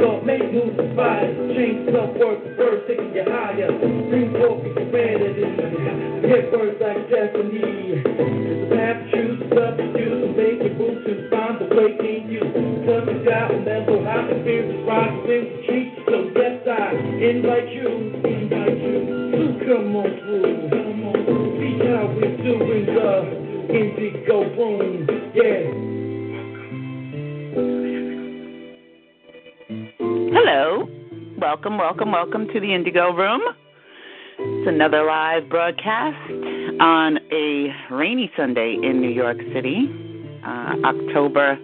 Off, make moves, inspire. Change self-worth, first taking you higher. Bring forth your humanity. Get words like destiny. The path to choose, substitute, and make your move to find the way in you. Touch it out, and then so high the fears is rising, you. So yes, I invite you, invite you to come on through. Come on through. See how we're doing uh, the indigo room. Yeah. Hello. Welcome, welcome, welcome to the Indigo Room. It's another live broadcast on a rainy Sunday in New York City, uh, October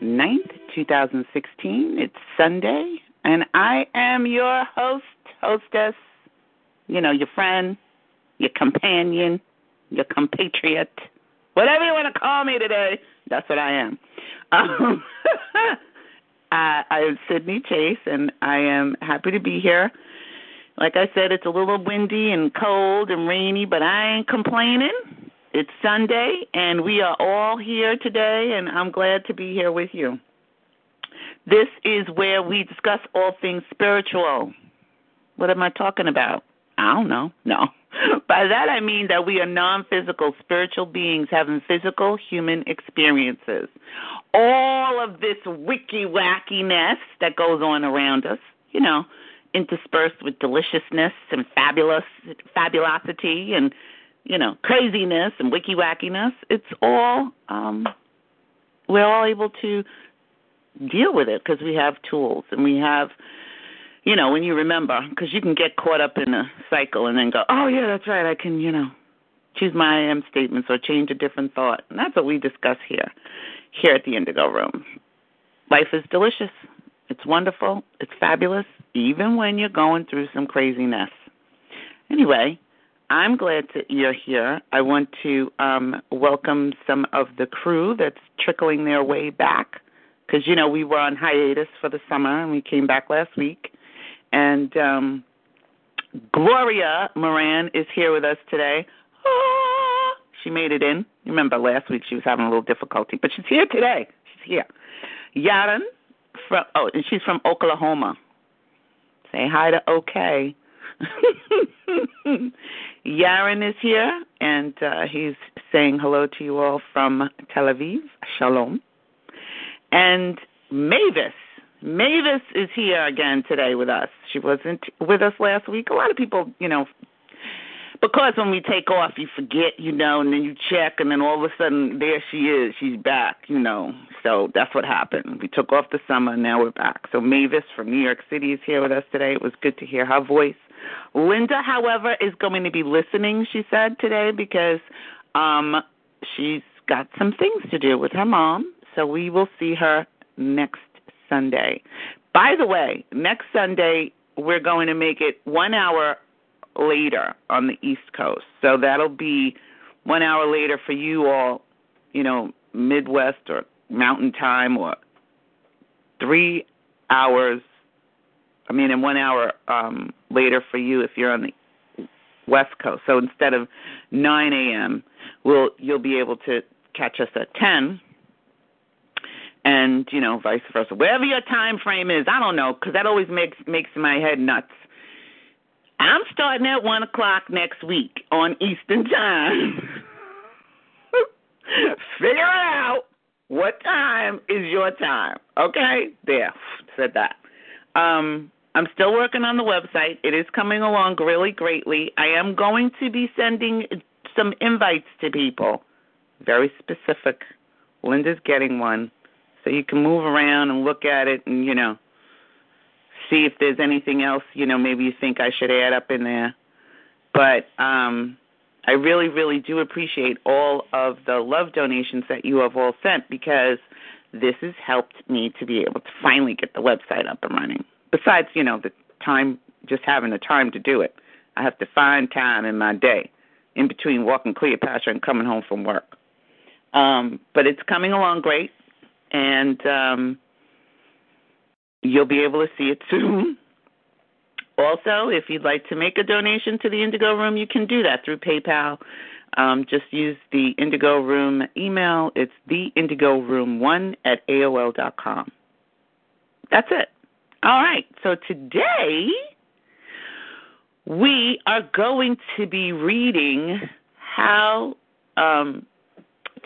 9th, 2016. It's Sunday, and I am your host, hostess, you know, your friend, your companion, your compatriot, whatever you want to call me today. That's what I am. Um, I, I am Sydney Chase, and I am happy to be here. Like I said, it's a little windy and cold and rainy, but I ain't complaining. It's Sunday, and we are all here today, and I'm glad to be here with you. This is where we discuss all things spiritual. What am I talking about? I don't know. No. By that I mean that we are non physical spiritual beings having physical human experiences. All of this wiki wackiness that goes on around us, you know, interspersed with deliciousness and fabulous fabulosity and, you know, craziness and wiki wackiness, it's all um we're all able to deal with it because we have tools and we have you know, when you remember, because you can get caught up in a cycle and then go, oh, yeah, that's right, I can, you know, choose my I am statements or change a different thought. And that's what we discuss here, here at the Indigo Room. Life is delicious. It's wonderful. It's fabulous, even when you're going through some craziness. Anyway, I'm glad that you're here. I want to um, welcome some of the crew that's trickling their way back because, you know, we were on hiatus for the summer and we came back last week and um, Gloria Moran is here with us today. Ah, she made it in. Remember last week she was having a little difficulty, but she's here today. She's here. Yaron from oh, and she's from Oklahoma. Say hi to OK. Yaron is here, and uh, he's saying hello to you all from Tel Aviv. Shalom. And Mavis Mavis is here again today with us. She wasn't with us last week. A lot of people, you know, because when we take off, you forget, you know, and then you check, and then all of a sudden there she is. She's back, you know. So that's what happened. We took off the summer, and now we're back. So Mavis from New York City is here with us today. It was good to hear her voice. Linda, however, is going to be listening. She said today because um she's got some things to do with her mom. So we will see her next Sunday. By the way, next Sunday we're going to make it one hour later on the East Coast. So that'll be one hour later for you all, you know, Midwest or Mountain Time, or three hours. I mean, and one hour um, later for you if you're on the West Coast. So instead of 9 a.m., we'll you'll be able to catch us at 10 and you know vice versa. Wherever your time frame is i don't know because that always makes makes my head nuts. I'm starting at one o'clock next week on eastern time. Figure out what time is your time okay? There said that. Um I'm still working on the website. It is coming along really greatly. I am going to be sending some invites to people, very specific. Linda's getting one, so you can move around and look at it, and you know, see if there's anything else you know maybe you think I should add up in there. But um, I really, really do appreciate all of the love donations that you have all sent because this has helped me to be able to finally get the website up and running. Besides, you know, the time, just having the time to do it. I have to find time in my day in between walking Cleopatra and coming home from work. Um, but it's coming along great, and um, you'll be able to see it soon. Also, if you'd like to make a donation to the Indigo Room, you can do that through PayPal. Um, just use the Indigo Room email. It's the Indigo Room one at AOL dot com. That's it. All right. So today we are going to be reading how um,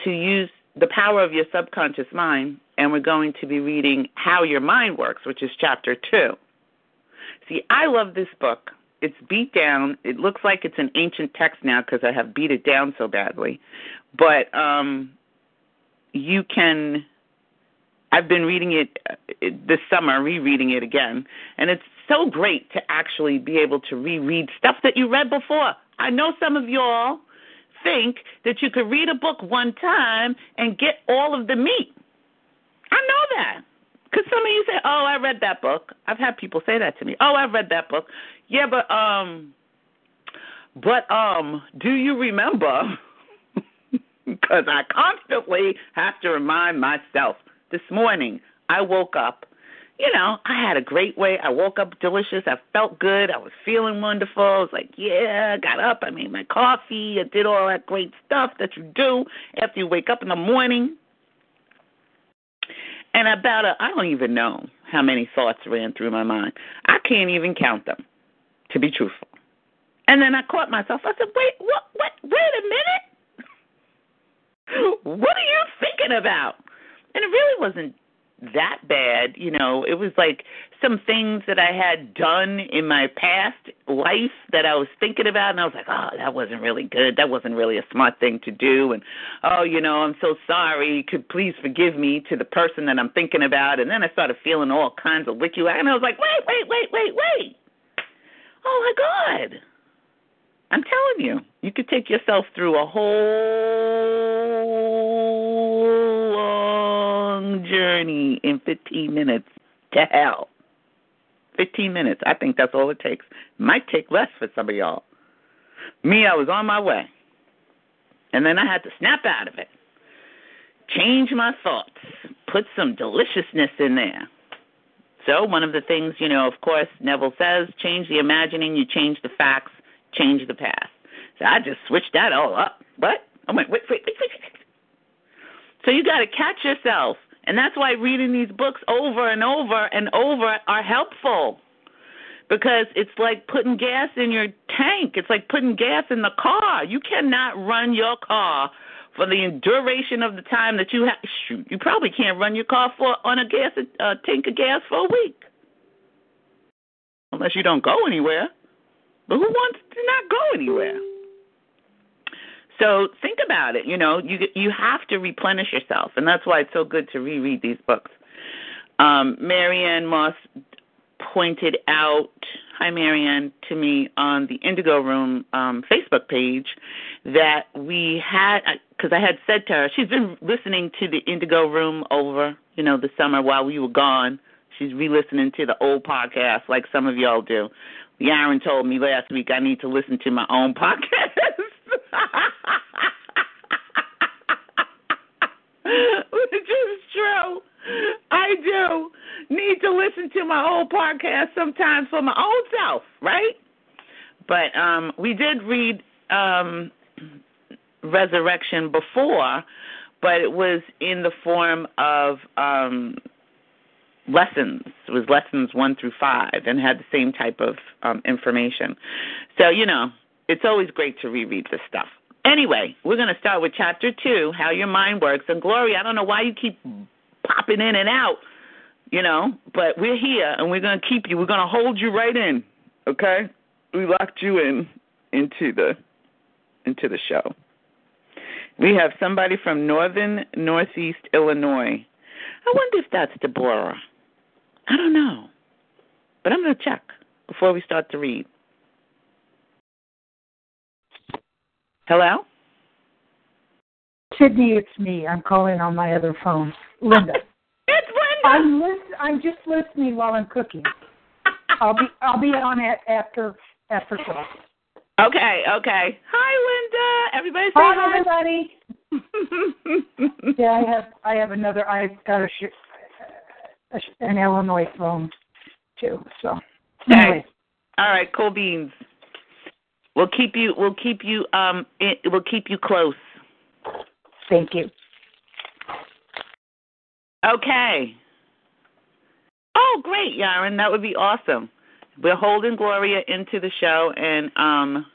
to use the power of your subconscious mind, and we're going to be reading How Your Mind Works, which is chapter two. See, I love this book. It's beat down. It looks like it's an ancient text now because I have beat it down so badly. But um, you can. I've been reading it uh, this summer, rereading it again, and it's so great to actually be able to reread stuff that you read before. I know some of y'all think that you could read a book one time and get all of the meat. I know that. Because some of you say, "Oh, I read that book." I've had people say that to me. "Oh, I've read that book." Yeah, but um, but um, do you remember? Because I constantly have to remind myself. This morning, I woke up. You know, I had a great way. I woke up delicious. I felt good. I was feeling wonderful. I was like, yeah, I got up. I made my coffee. I did all that great stuff that you do after you wake up in the morning. And about a, I don't even know how many thoughts ran through my mind. I can't even count them, to be truthful. And then I caught myself. I said, wait, what, what, wait a minute. what are you thinking about? And it really wasn't that bad. You know, it was like some things that I had done in my past life that I was thinking about, and I was like, oh, that wasn't really good. That wasn't really a smart thing to do. And, oh, you know, I'm so sorry. Could please forgive me to the person that I'm thinking about. And then I started feeling all kinds of witchy, and I was like, wait, wait, wait, wait, wait. Oh, my God. I'm telling you, you could take yourself through a whole long journey in 15 minutes to hell. 15 minutes. I think that's all it takes. Might take less for some of y'all. Me, I was on my way. And then I had to snap out of it. Change my thoughts. Put some deliciousness in there. So, one of the things, you know, of course, Neville says change the imagining, you change the facts, change the past. So I just switched that all up. What? I went, wait, wait, wait, wait. wait. So you got to catch yourself. And that's why reading these books over and over and over are helpful. Because it's like putting gas in your tank. It's like putting gas in the car. You cannot run your car for the duration of the time that you have. Shoot, you probably can't run your car for on a gas uh, tank of gas for a week, unless you don't go anywhere. But who wants to not go anywhere? So think about it. You know, you you have to replenish yourself, and that's why it's so good to reread these books. Um, Marianne Moss pointed out, hi Marianne, to me on the Indigo Room um, Facebook page that we had, because I had said to her, she's been listening to the Indigo Room over, you know, the summer while we were gone. She's re-listening to the old podcast like some of y'all do. Yaron told me last week I need to listen to my own podcast. Which is true. I do need to listen to my old podcast sometimes for my own self, right? But um we did read um Resurrection before, but it was in the form of um lessons. It was lessons one through five and had the same type of um, information. So, you know, it's always great to reread this stuff. Anyway, we're going to start with chapter two, how your mind works. And Gloria, I don't know why you keep popping in and out. You know, but we're here and we're going to keep you. We're going to hold you right in, okay? We locked you in into the into the show. We have somebody from northern northeast Illinois. I wonder if that's Deborah. I don't know. But I'm going to check before we start to read. Hello? Sydney, it's me. I'm calling on my other phone. Linda. I'm list- I'm just listening while I'm cooking. I'll be I'll be on it after after class. Okay, okay. Hi, Linda. Everybody say Hi, hi. everybody. Yeah, I have I have another. I got a, sh- a sh- an Illinois phone too. So Okay. anyway, All right, cool beans. We'll keep you. We'll keep you. Um, it, we'll keep you close. thank you. Okay. Oh, great, Yaron. That would be awesome. We're holding Gloria into the show, and um,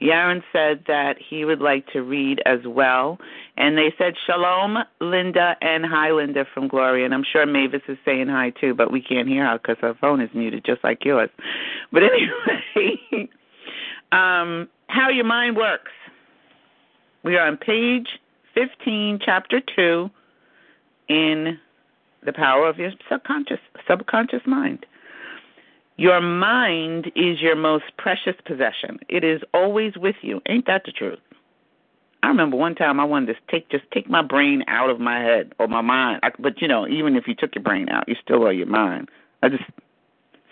Yaron said that he would like to read as well. And they said shalom, Linda, and hi, Linda from Gloria. And I'm sure Mavis is saying hi too, but we can't hear her because her phone is muted, just like yours. But anyway, um, how your mind works. We are on page 15, chapter 2, in the power of your subconscious subconscious mind. Your mind is your most precious possession. It is always with you. Ain't that the truth? I remember one time I wanted to take just take my brain out of my head or my mind. I, but you know, even if you took your brain out, you still are your mind. I just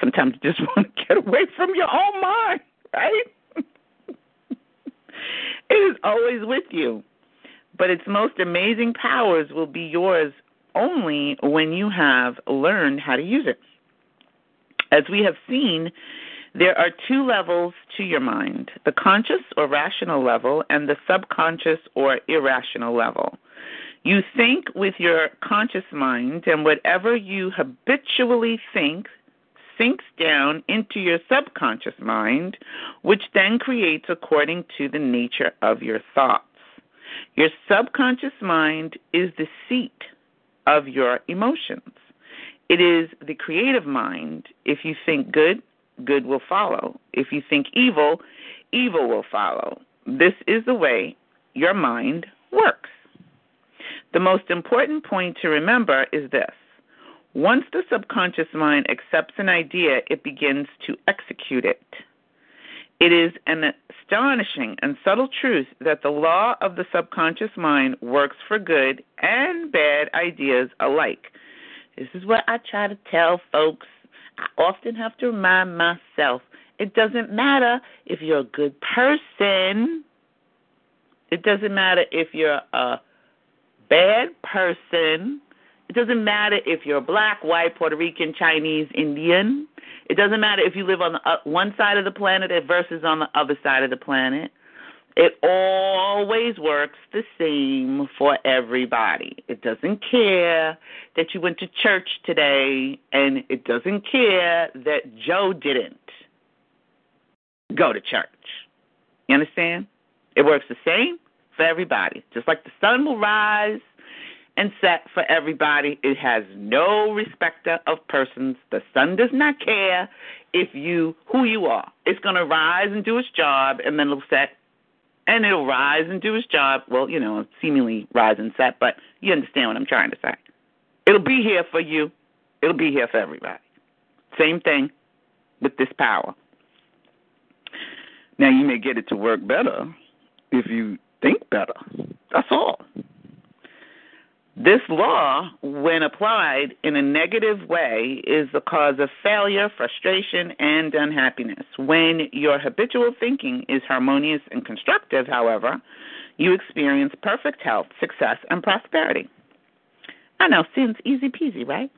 sometimes just want to get away from your own mind, right? it is always with you. But its most amazing powers will be yours only when you have learned how to use it. As we have seen, there are two levels to your mind the conscious or rational level, and the subconscious or irrational level. You think with your conscious mind, and whatever you habitually think sinks down into your subconscious mind, which then creates according to the nature of your thoughts. Your subconscious mind is the seat of your emotions. It is the creative mind. If you think good, good will follow. If you think evil, evil will follow. This is the way your mind works. The most important point to remember is this once the subconscious mind accepts an idea, it begins to execute it. It is an astonishing and subtle truth that the law of the subconscious mind works for good and bad ideas alike. This is what I try to tell folks. I often have to remind myself it doesn't matter if you're a good person, it doesn't matter if you're a bad person. It doesn't matter if you're black, white, Puerto Rican, Chinese, Indian. It doesn't matter if you live on the uh, one side of the planet versus on the other side of the planet. It always works the same for everybody. It doesn't care that you went to church today, and it doesn't care that Joe didn't go to church. You understand? It works the same for everybody. Just like the sun will rise and set for everybody. It has no respecter of persons. The sun does not care if you who you are. It's going to rise and do its job, and then it'll set, and it'll rise and do its job. Well, you know, seemingly rise and set, but you understand what I'm trying to say. It'll be here for you. It'll be here for everybody. Same thing with this power. Now you may get it to work better if you think better. That's all. This law, when applied in a negative way, is the cause of failure, frustration, and unhappiness. When your habitual thinking is harmonious and constructive, however, you experience perfect health, success, and prosperity. I know, seems easy peasy, right?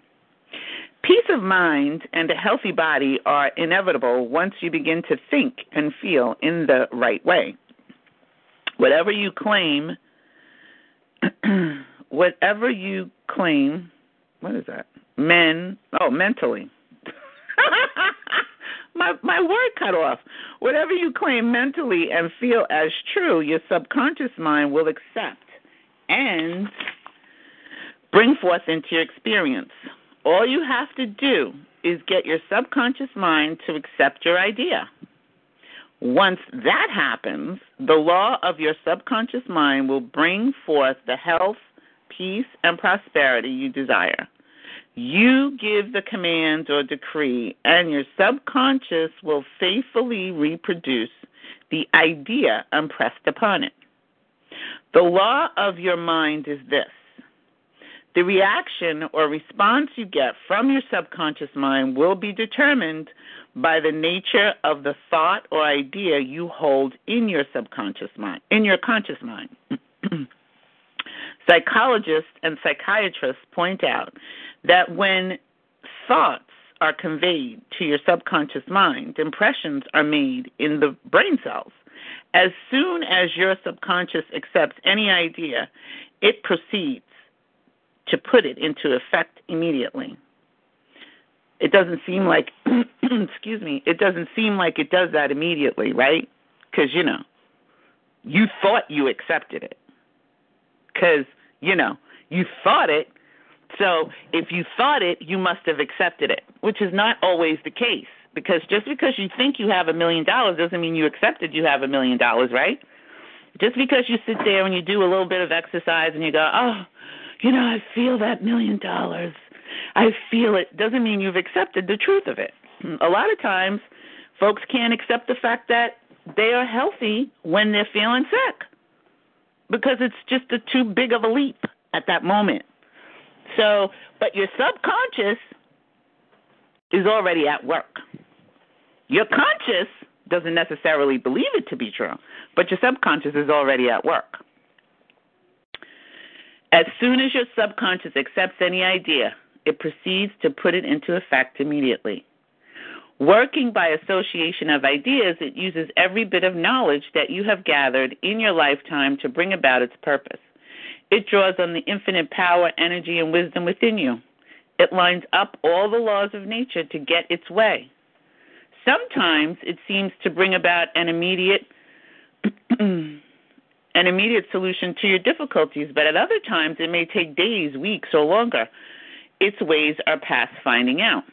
Peace of mind and a healthy body are inevitable once you begin to think and feel in the right way. Whatever you claim whatever you claim, what is that? Men, oh, mentally. my my word cut off. Whatever you claim mentally and feel as true, your subconscious mind will accept and bring forth into your experience. all you have to do is get your subconscious mind to accept your idea. Once that happens, the law of your subconscious mind will bring forth the health, peace, and prosperity you desire. You give the command or decree, and your subconscious will faithfully reproduce the idea impressed upon it. The law of your mind is this the reaction or response you get from your subconscious mind will be determined by the nature of the thought or idea you hold in your subconscious mind, in your conscious mind. Psychologists and psychiatrists point out that when thoughts are conveyed to your subconscious mind, impressions are made in the brain cells. As soon as your subconscious accepts any idea, it proceeds to put it into effect immediately. It doesn't seem like, excuse me, it doesn't seem like it does that immediately, right? Because, you know, you thought you accepted it. Because, you know, you thought it. So if you thought it, you must have accepted it, which is not always the case. Because just because you think you have a million dollars doesn't mean you accepted you have a million dollars, right? Just because you sit there and you do a little bit of exercise and you go, oh, you know, I feel that million dollars. I feel it doesn't mean you've accepted the truth of it. A lot of times, folks can't accept the fact that they are healthy when they're feeling sick because it's just a too big of a leap at that moment. So, but your subconscious is already at work. Your conscious doesn't necessarily believe it to be true, but your subconscious is already at work. As soon as your subconscious accepts any idea, it proceeds to put it into effect immediately. Working by association of ideas, it uses every bit of knowledge that you have gathered in your lifetime to bring about its purpose. It draws on the infinite power, energy, and wisdom within you. It lines up all the laws of nature to get its way. Sometimes it seems to bring about an immediate an immediate solution to your difficulties, but at other times it may take days, weeks, or longer its ways are past finding out.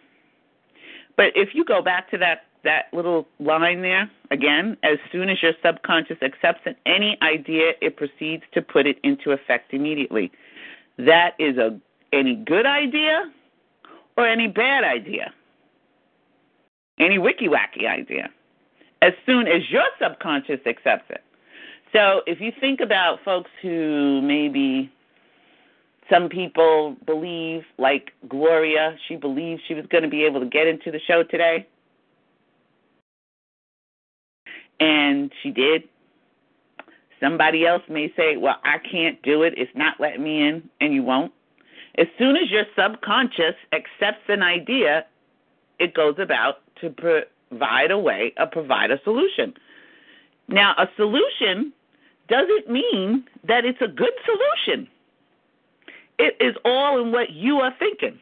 But if you go back to that that little line there again, as soon as your subconscious accepts any idea, it proceeds to put it into effect immediately. That is a any good idea or any bad idea, any wicky wacky idea. As soon as your subconscious accepts it. So if you think about folks who maybe some people believe, like Gloria, she believed she was going to be able to get into the show today. And she did. Somebody else may say, Well, I can't do it. It's not letting me in, and you won't. As soon as your subconscious accepts an idea, it goes about to provide a way, or provide a solution. Now, a solution doesn't mean that it's a good solution. It is all in what you are thinking.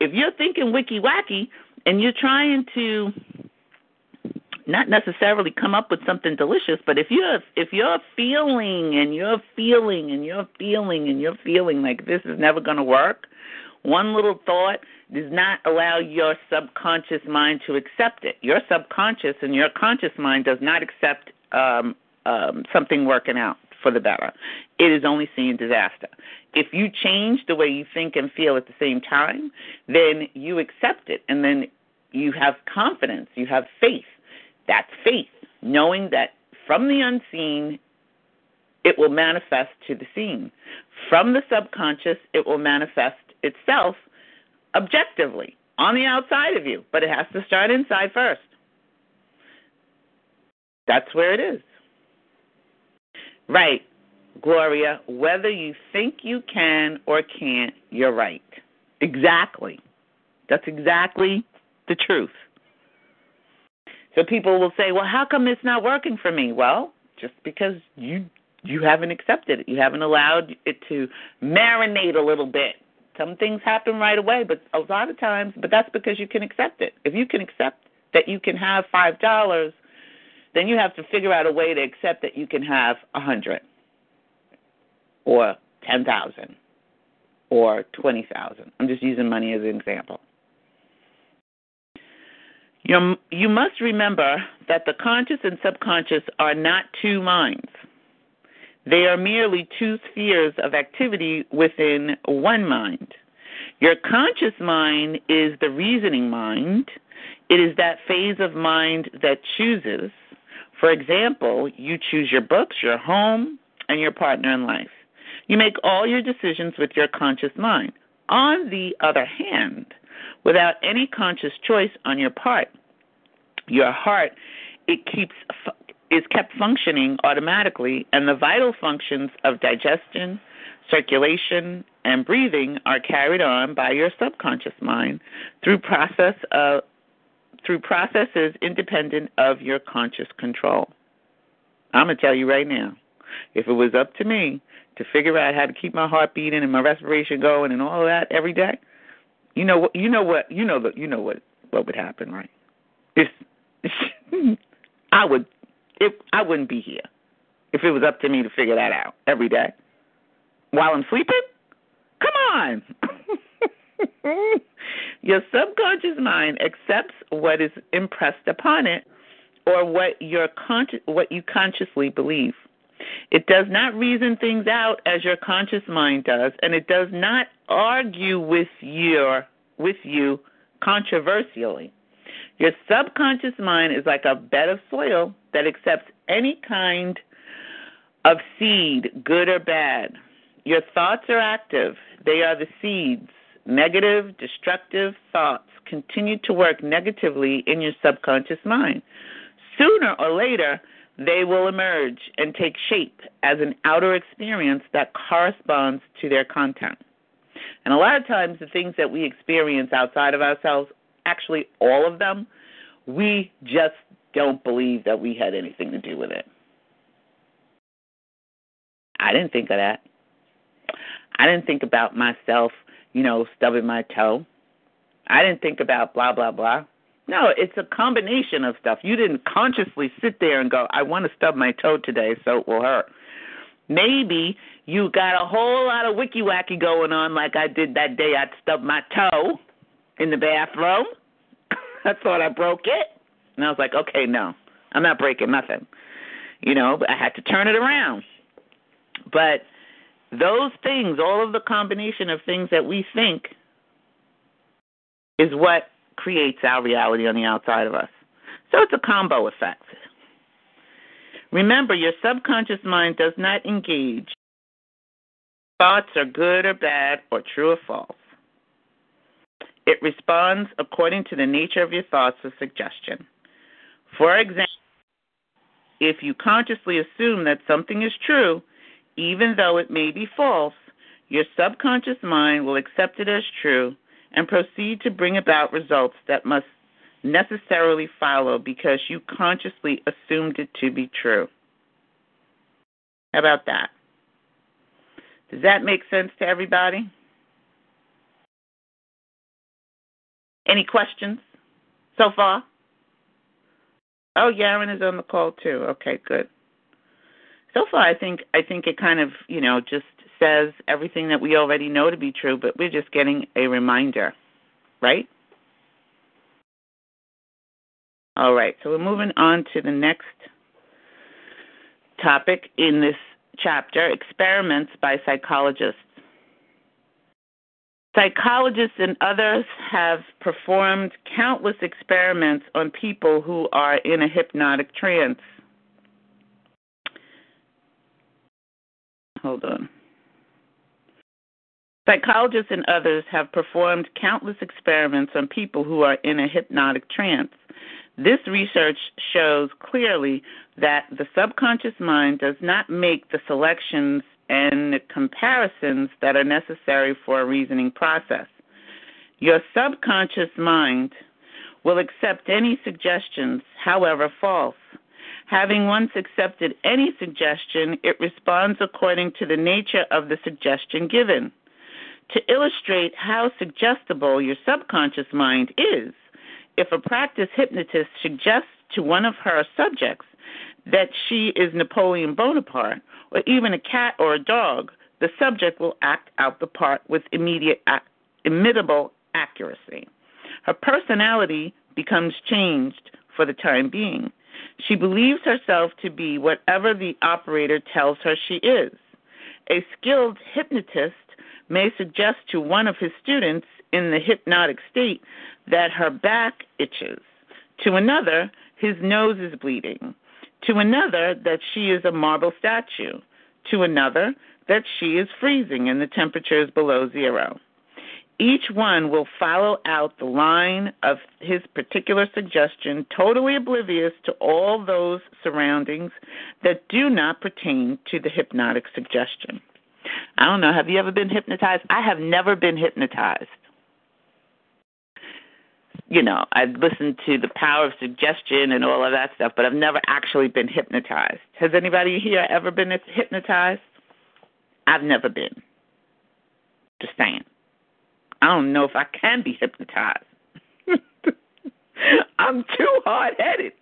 If you're thinking wicky wacky and you're trying to not necessarily come up with something delicious, but if you're if you're feeling and you're feeling and you're feeling and you're feeling like this is never going to work, one little thought does not allow your subconscious mind to accept it. Your subconscious and your conscious mind does not accept um, um, something working out for the better. It is only seeing disaster. If you change the way you think and feel at the same time, then you accept it and then you have confidence, you have faith. That's faith, knowing that from the unseen, it will manifest to the seen. From the subconscious, it will manifest itself objectively on the outside of you, but it has to start inside first. That's where it is. Right, Gloria. Whether you think you can or can't, you're right. Exactly. That's exactly the truth. So people will say, "Well, how come it's not working for me?" Well, just because you you haven't accepted it. You haven't allowed it to marinate a little bit. Some things happen right away, but a lot of times, but that's because you can accept it. If you can accept that you can have $5 then you have to figure out a way to accept that you can have a hundred or ten thousand or 20,000. I'm just using money as an example. You, you must remember that the conscious and subconscious are not two minds. They are merely two spheres of activity within one mind. Your conscious mind is the reasoning mind. It is that phase of mind that chooses. For example, you choose your books, your home, and your partner in life. You make all your decisions with your conscious mind. On the other hand, without any conscious choice on your part, your heart it keeps is kept functioning automatically, and the vital functions of digestion, circulation, and breathing are carried on by your subconscious mind through process of, through processes independent of your conscious control. I'm gonna tell you right now, if it was up to me to figure out how to keep my heart beating and my respiration going and all of that every day, you know what you know what you know that you know what what would happen, right? If I would if I wouldn't be here if it was up to me to figure that out every day while I'm sleeping. Come on. your subconscious mind accepts what is impressed upon it or what your conscious what you consciously believe. It does not reason things out as your conscious mind does, and it does not argue with your with you controversially. Your subconscious mind is like a bed of soil that accepts any kind of seed, good or bad. Your thoughts are active, they are the seeds. Negative, destructive thoughts continue to work negatively in your subconscious mind. Sooner or later, they will emerge and take shape as an outer experience that corresponds to their content. And a lot of times, the things that we experience outside of ourselves, actually all of them, we just don't believe that we had anything to do with it. I didn't think of that. I didn't think about myself, you know, stubbing my toe. I didn't think about blah, blah, blah. No, it's a combination of stuff. You didn't consciously sit there and go, I want to stub my toe today so it will hurt. Maybe you got a whole lot of wicky wacky going on like I did that day I stubbed my toe in the bathroom. I thought I broke it. And I was like, okay, no, I'm not breaking nothing. You know, I had to turn it around. But those things, all of the combination of things that we think, is what creates our reality on the outside of us. So it's a combo effect. Remember, your subconscious mind does not engage. Thoughts are good or bad, or true or false. It responds according to the nature of your thoughts or suggestion. For example, if you consciously assume that something is true, even though it may be false, your subconscious mind will accept it as true and proceed to bring about results that must necessarily follow because you consciously assumed it to be true. How about that? Does that make sense to everybody? Any questions so far? Oh, Yaron is on the call too. Okay, good so far I think I think it kind of, you know, just says everything that we already know to be true, but we're just getting a reminder, right? All right, so we're moving on to the next topic in this chapter experiments by psychologists. Psychologists and others have performed countless experiments on people who are in a hypnotic trance. Hold on. Psychologists and others have performed countless experiments on people who are in a hypnotic trance. This research shows clearly that the subconscious mind does not make the selections and comparisons that are necessary for a reasoning process. Your subconscious mind will accept any suggestions, however false, Having once accepted any suggestion, it responds according to the nature of the suggestion given. To illustrate how suggestible your subconscious mind is, if a practice hypnotist suggests to one of her subjects that she is Napoleon Bonaparte, or even a cat or a dog, the subject will act out the part with immediate, imitable accuracy. Her personality becomes changed for the time being. She believes herself to be whatever the operator tells her she is. A skilled hypnotist may suggest to one of his students in the hypnotic state that her back itches, to another, his nose is bleeding, to another, that she is a marble statue, to another, that she is freezing and the temperature is below zero. Each one will follow out the line of his particular suggestion, totally oblivious to all those surroundings that do not pertain to the hypnotic suggestion. I don't know. Have you ever been hypnotized? I have never been hypnotized. You know, I've listened to the power of suggestion and all of that stuff, but I've never actually been hypnotized. Has anybody here ever been hypnotized? I've never been. Just saying. I don't know if I can be hypnotized. I'm too hard headed.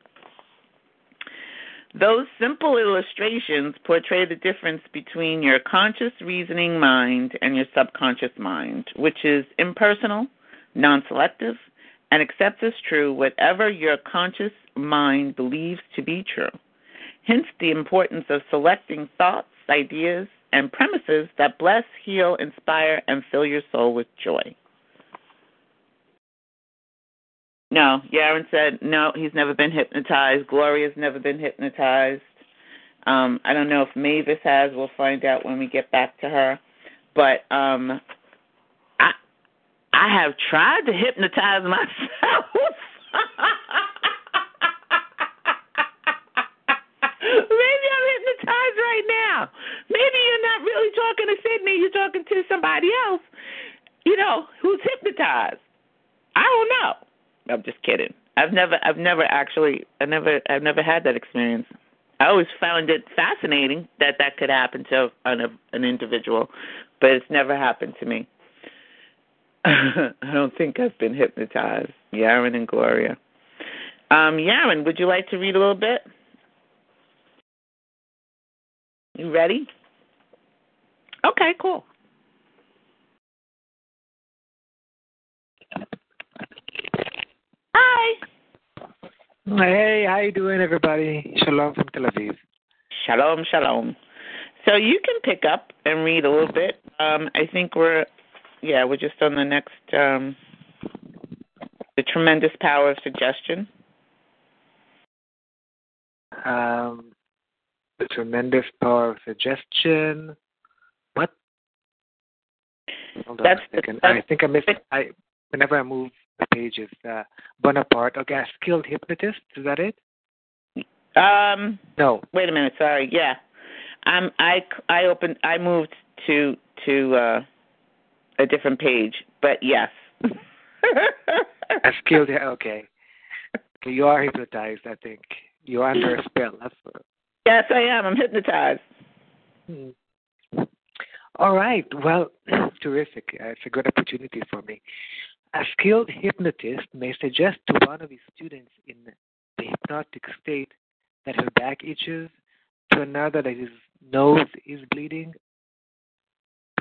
Those simple illustrations portray the difference between your conscious reasoning mind and your subconscious mind, which is impersonal, non selective, and accepts as true whatever your conscious mind believes to be true. Hence, the importance of selecting thoughts, ideas, and premises that bless, heal, inspire, and fill your soul with joy. No, Yaron said no, he's never been hypnotized. Gloria's never been hypnotized. Um, I don't know if Mavis has. We'll find out when we get back to her. But um, I I have tried to hypnotize myself. Maybe I'm hypnotized right now. Maybe you're not really talking to Sydney. You're talking to somebody else. You know who's hypnotized. I don't know. I'm just kidding. I've never I've never actually I never I've never had that experience. I always found it fascinating that that could happen to an an individual, but it's never happened to me. I don't think I've been hypnotized. Yaron and Gloria. Um, Yaron, would you like to read a little bit? You ready? Okay, cool. Hi. Hey, how you doing, everybody? Shalom from Tel Aviv. Shalom, shalom. So you can pick up and read a little bit. Um, I think we're, yeah, we're just on the next, um, the tremendous power of suggestion. Um, the tremendous power of suggestion. What? Hold that's on a second. I think I missed. I whenever I move the pages, uh, Bonaparte. Okay, a skilled hypnotist. Is that it? Um. No. Wait a minute. Sorry. Yeah. Um. I I opened. I moved to to uh, a different page, but yes. a skilled. Okay. Okay, you are hypnotized. I think you're under a spell. That's. Yes, I am. I'm hypnotized. Hmm. All right. Well, terrific. Uh, it's a good opportunity for me. A skilled hypnotist may suggest to one of his students in the hypnotic state that her back itches, to another that his nose is bleeding.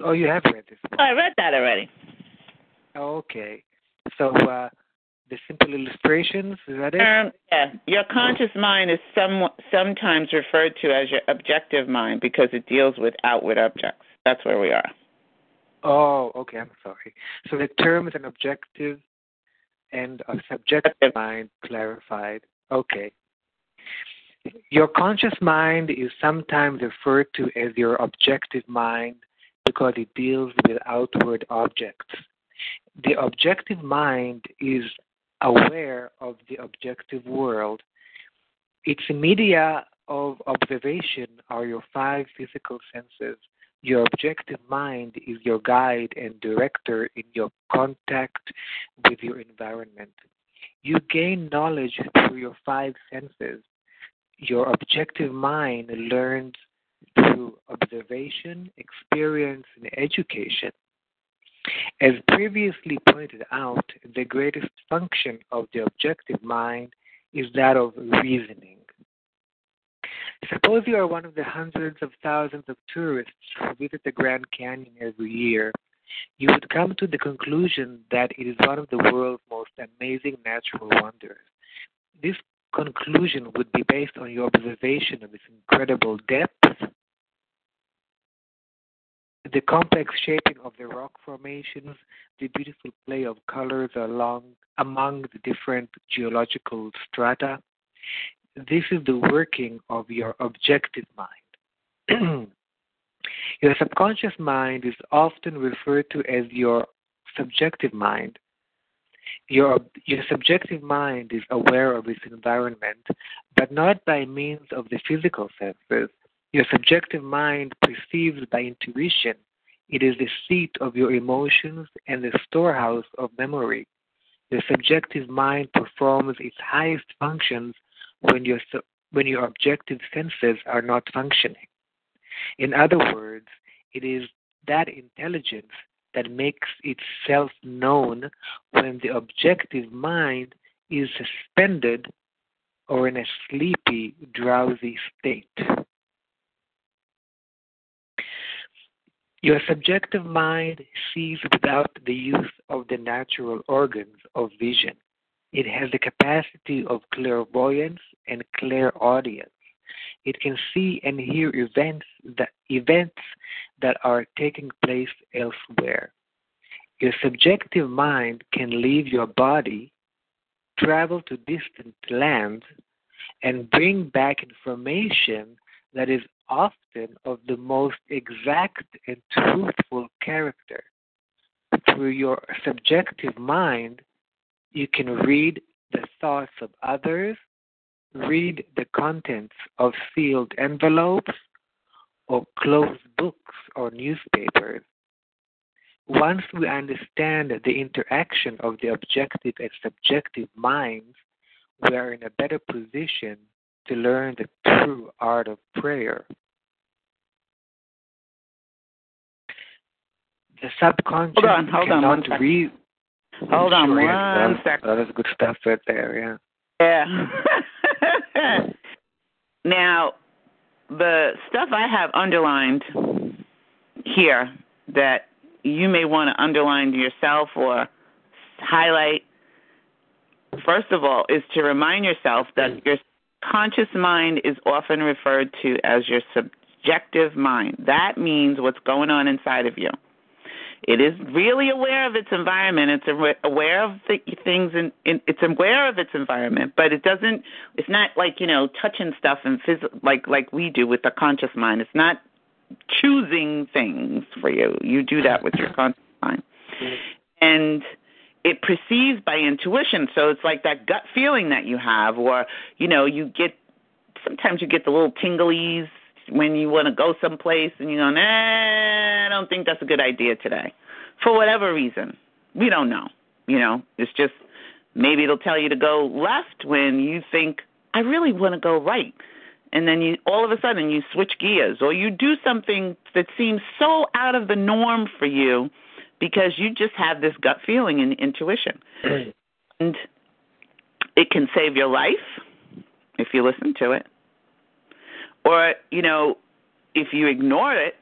Oh, you have read this. I read that already. Okay. So, uh, the simple illustrations, is that it? Um, yeah. Your conscious mind is some, sometimes referred to as your objective mind because it deals with outward objects. That's where we are. Oh, okay. I'm sorry. So the term is an objective and a subjective mind clarified. Okay. Your conscious mind is sometimes referred to as your objective mind because it deals with outward objects. The objective mind is aware of the objective world. Its media of observation are your five physical senses. Your objective mind is your guide and director in your contact with your environment. You gain knowledge through your five senses. Your objective mind learns through observation, experience, and education. As previously pointed out, the greatest function of the objective mind is that of reasoning. Suppose you are one of the hundreds of thousands of tourists who visit the Grand Canyon every year. You would come to the conclusion that it is one of the world's most amazing natural wonders. This conclusion would be based on your observation of its incredible depth, the complex shaping of the rock formations, the beautiful play of colors along among the different geological strata. This is the working of your objective mind. your subconscious mind is often referred to as your subjective mind. Your, your subjective mind is aware of its environment, but not by means of the physical senses. Your subjective mind perceives by intuition. It is the seat of your emotions and the storehouse of memory. The subjective mind performs its highest functions when your, when your objective senses are not functioning. In other words, it is that intelligence that makes itself known when the objective mind is suspended or in a sleepy, drowsy state. Your subjective mind sees without the use of the natural organs of vision. It has the capacity of clairvoyance and clairaudience. It can see and hear events that events that are taking place elsewhere. Your subjective mind can leave your body, travel to distant lands, and bring back information that is often of the most exact and truthful character. Through your subjective mind, you can read the thoughts of others, read the contents of sealed envelopes, or closed books or newspapers. Once we understand the interaction of the objective and subjective minds, we are in a better position to learn the true art of prayer. The subconscious hold on, hold on, cannot read. Hold on Sure, one second. That is good stuff right there, yeah. Yeah. now, the stuff I have underlined here that you may want to underline yourself or highlight, first of all, is to remind yourself that your conscious mind is often referred to as your subjective mind. That means what's going on inside of you. It is really aware of its environment. It's aware of the things, and it's aware of its environment, but it doesn't. It's not like you know touching stuff and phys- like like we do with the conscious mind. It's not choosing things for you. You do that with your conscious mind, and it perceives by intuition. So it's like that gut feeling that you have, or you know, you get sometimes you get the little tinglies when you want to go someplace and you go, nah, I don't think that's a good idea today, for whatever reason. We don't know. You know, it's just maybe it'll tell you to go left when you think I really want to go right. And then you all of a sudden you switch gears or you do something that seems so out of the norm for you because you just have this gut feeling and intuition. and it can save your life if you listen to it. Or, you know, if you ignore it,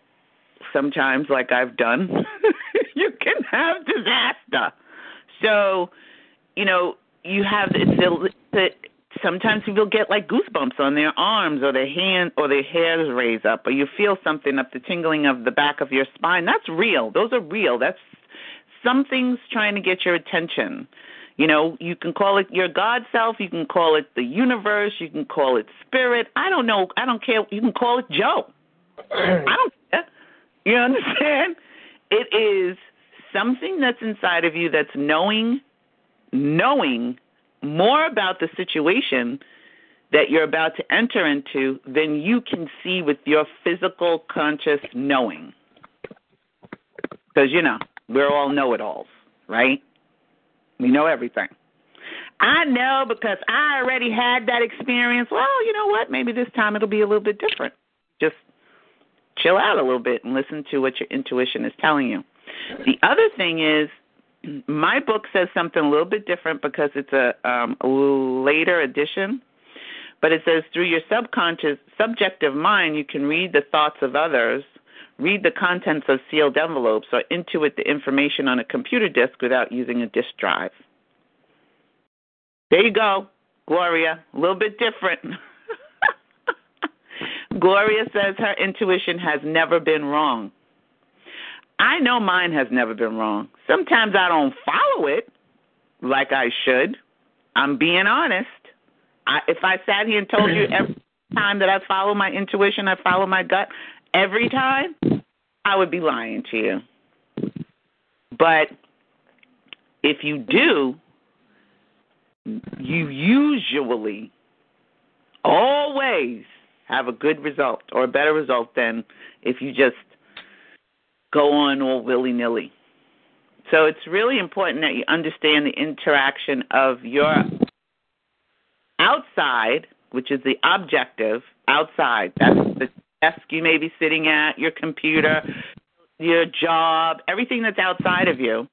sometimes like I've done, you can have disaster. So, you know, you have it's the sometimes people get like goosebumps on their arms or their hand or their hairs raise up or you feel something up the tingling of the back of your spine. That's real. Those are real. That's something's trying to get your attention. You know, you can call it your God self, you can call it the universe, you can call it spirit. I don't know. I don't care. You can call it Joe. I don't care. You understand? It is something that's inside of you that's knowing, knowing more about the situation that you're about to enter into than you can see with your physical conscious knowing. Because, you know, we're all know it alls, right? We know everything. I know because I already had that experience. Well, you know what? Maybe this time it'll be a little bit different. Just chill out a little bit and listen to what your intuition is telling you. The other thing is, my book says something a little bit different because it's a, um, a later edition. But it says through your subconscious, subjective mind, you can read the thoughts of others, read the contents of sealed envelopes, or intuit the information on a computer disk without using a disk drive. There you go, Gloria. A little bit different. Gloria says her intuition has never been wrong. I know mine has never been wrong. Sometimes I don't follow it like I should. I'm being honest. I, if I sat here and told you every time that I follow my intuition, I follow my gut every time, I would be lying to you. But if you do, you usually always have a good result or a better result than if you just go on all willy nilly. So it's really important that you understand the interaction of your outside, which is the objective outside. That's the desk you may be sitting at, your computer, your job, everything that's outside of you.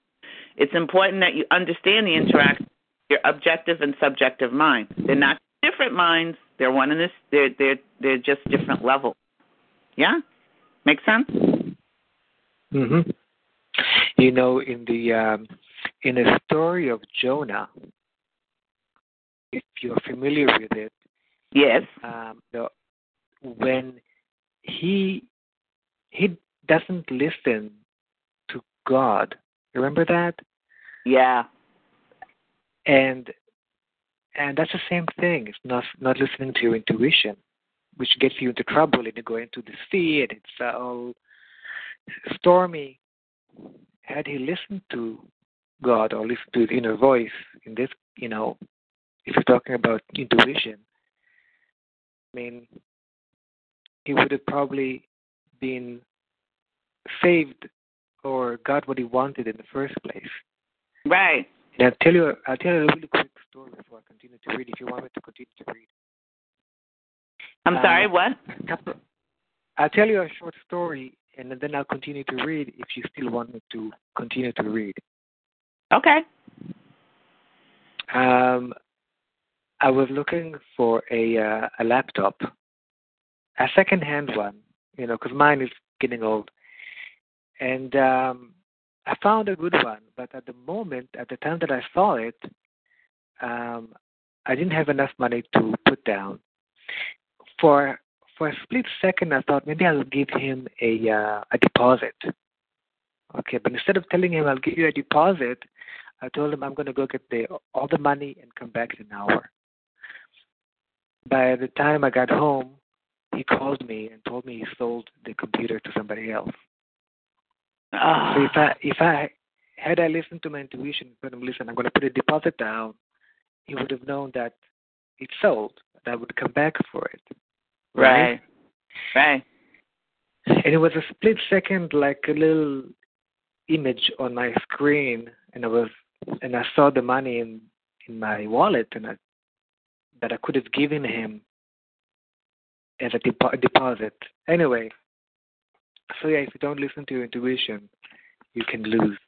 It's important that you understand the interaction your objective and subjective mind. They're not different minds. They're one in this. They're they're they're just different levels. Yeah, make sense. Mm Mhm. You know, in the um, in the story of Jonah, if you're familiar with it, yes. Um, the, when he he doesn't listen to God, remember that? Yeah. And and that's the same thing. It's not not listening to your intuition, which gets you into trouble and you go into the sea and it's uh, all stormy. Had he listened to God or listened to his inner voice in this, you know, if you're talking about intuition, I mean, he would have probably been saved or got what he wanted in the first place. Right. And I'll tell you. I'll tell you a really quick story before I continue to read. If you want me to continue to read. I'm sorry. Uh, what? Couple, I'll tell you a short story, and then I'll continue to read if you still want me to continue to read. Okay. Um, I was looking for a uh, a laptop, a second-hand one, you know, because mine is getting old, and um, I found a good one. But at the moment, at the time that I saw it, um, I didn't have enough money to put down. For for a split second, I thought maybe I'll give him a uh, a deposit. Okay, but instead of telling him I'll give you a deposit, I told him I'm going to go get the all the money and come back in an hour. By the time I got home, he called me and told me he sold the computer to somebody else. Ah. So if I if I had I listened to my intuition, told him, listen, I'm going to put a deposit down, he would have known that it's sold. That I would come back for it. right. Right. And it was a split second, like a little image on my screen, and I was and I saw the money in in my wallet, and I, that I could have given him as a depo- deposit. Anyway, so yeah, if you don't listen to your intuition, you can lose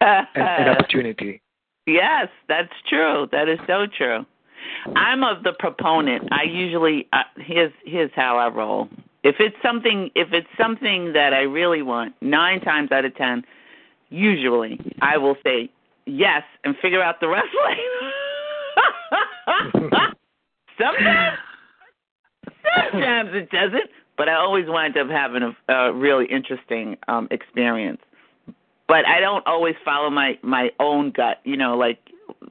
an, an opportunity. Yes, that's true. That is so true. I'm of the proponent. I usually uh, here's here's how I roll. If it's something if it's something that I really want, 9 times out of 10 usually I will say yes and figure out the rest later. sometimes sometimes it doesn't, but I always wind up having a, a really interesting um experience. But I don't always follow my my own gut, you know, like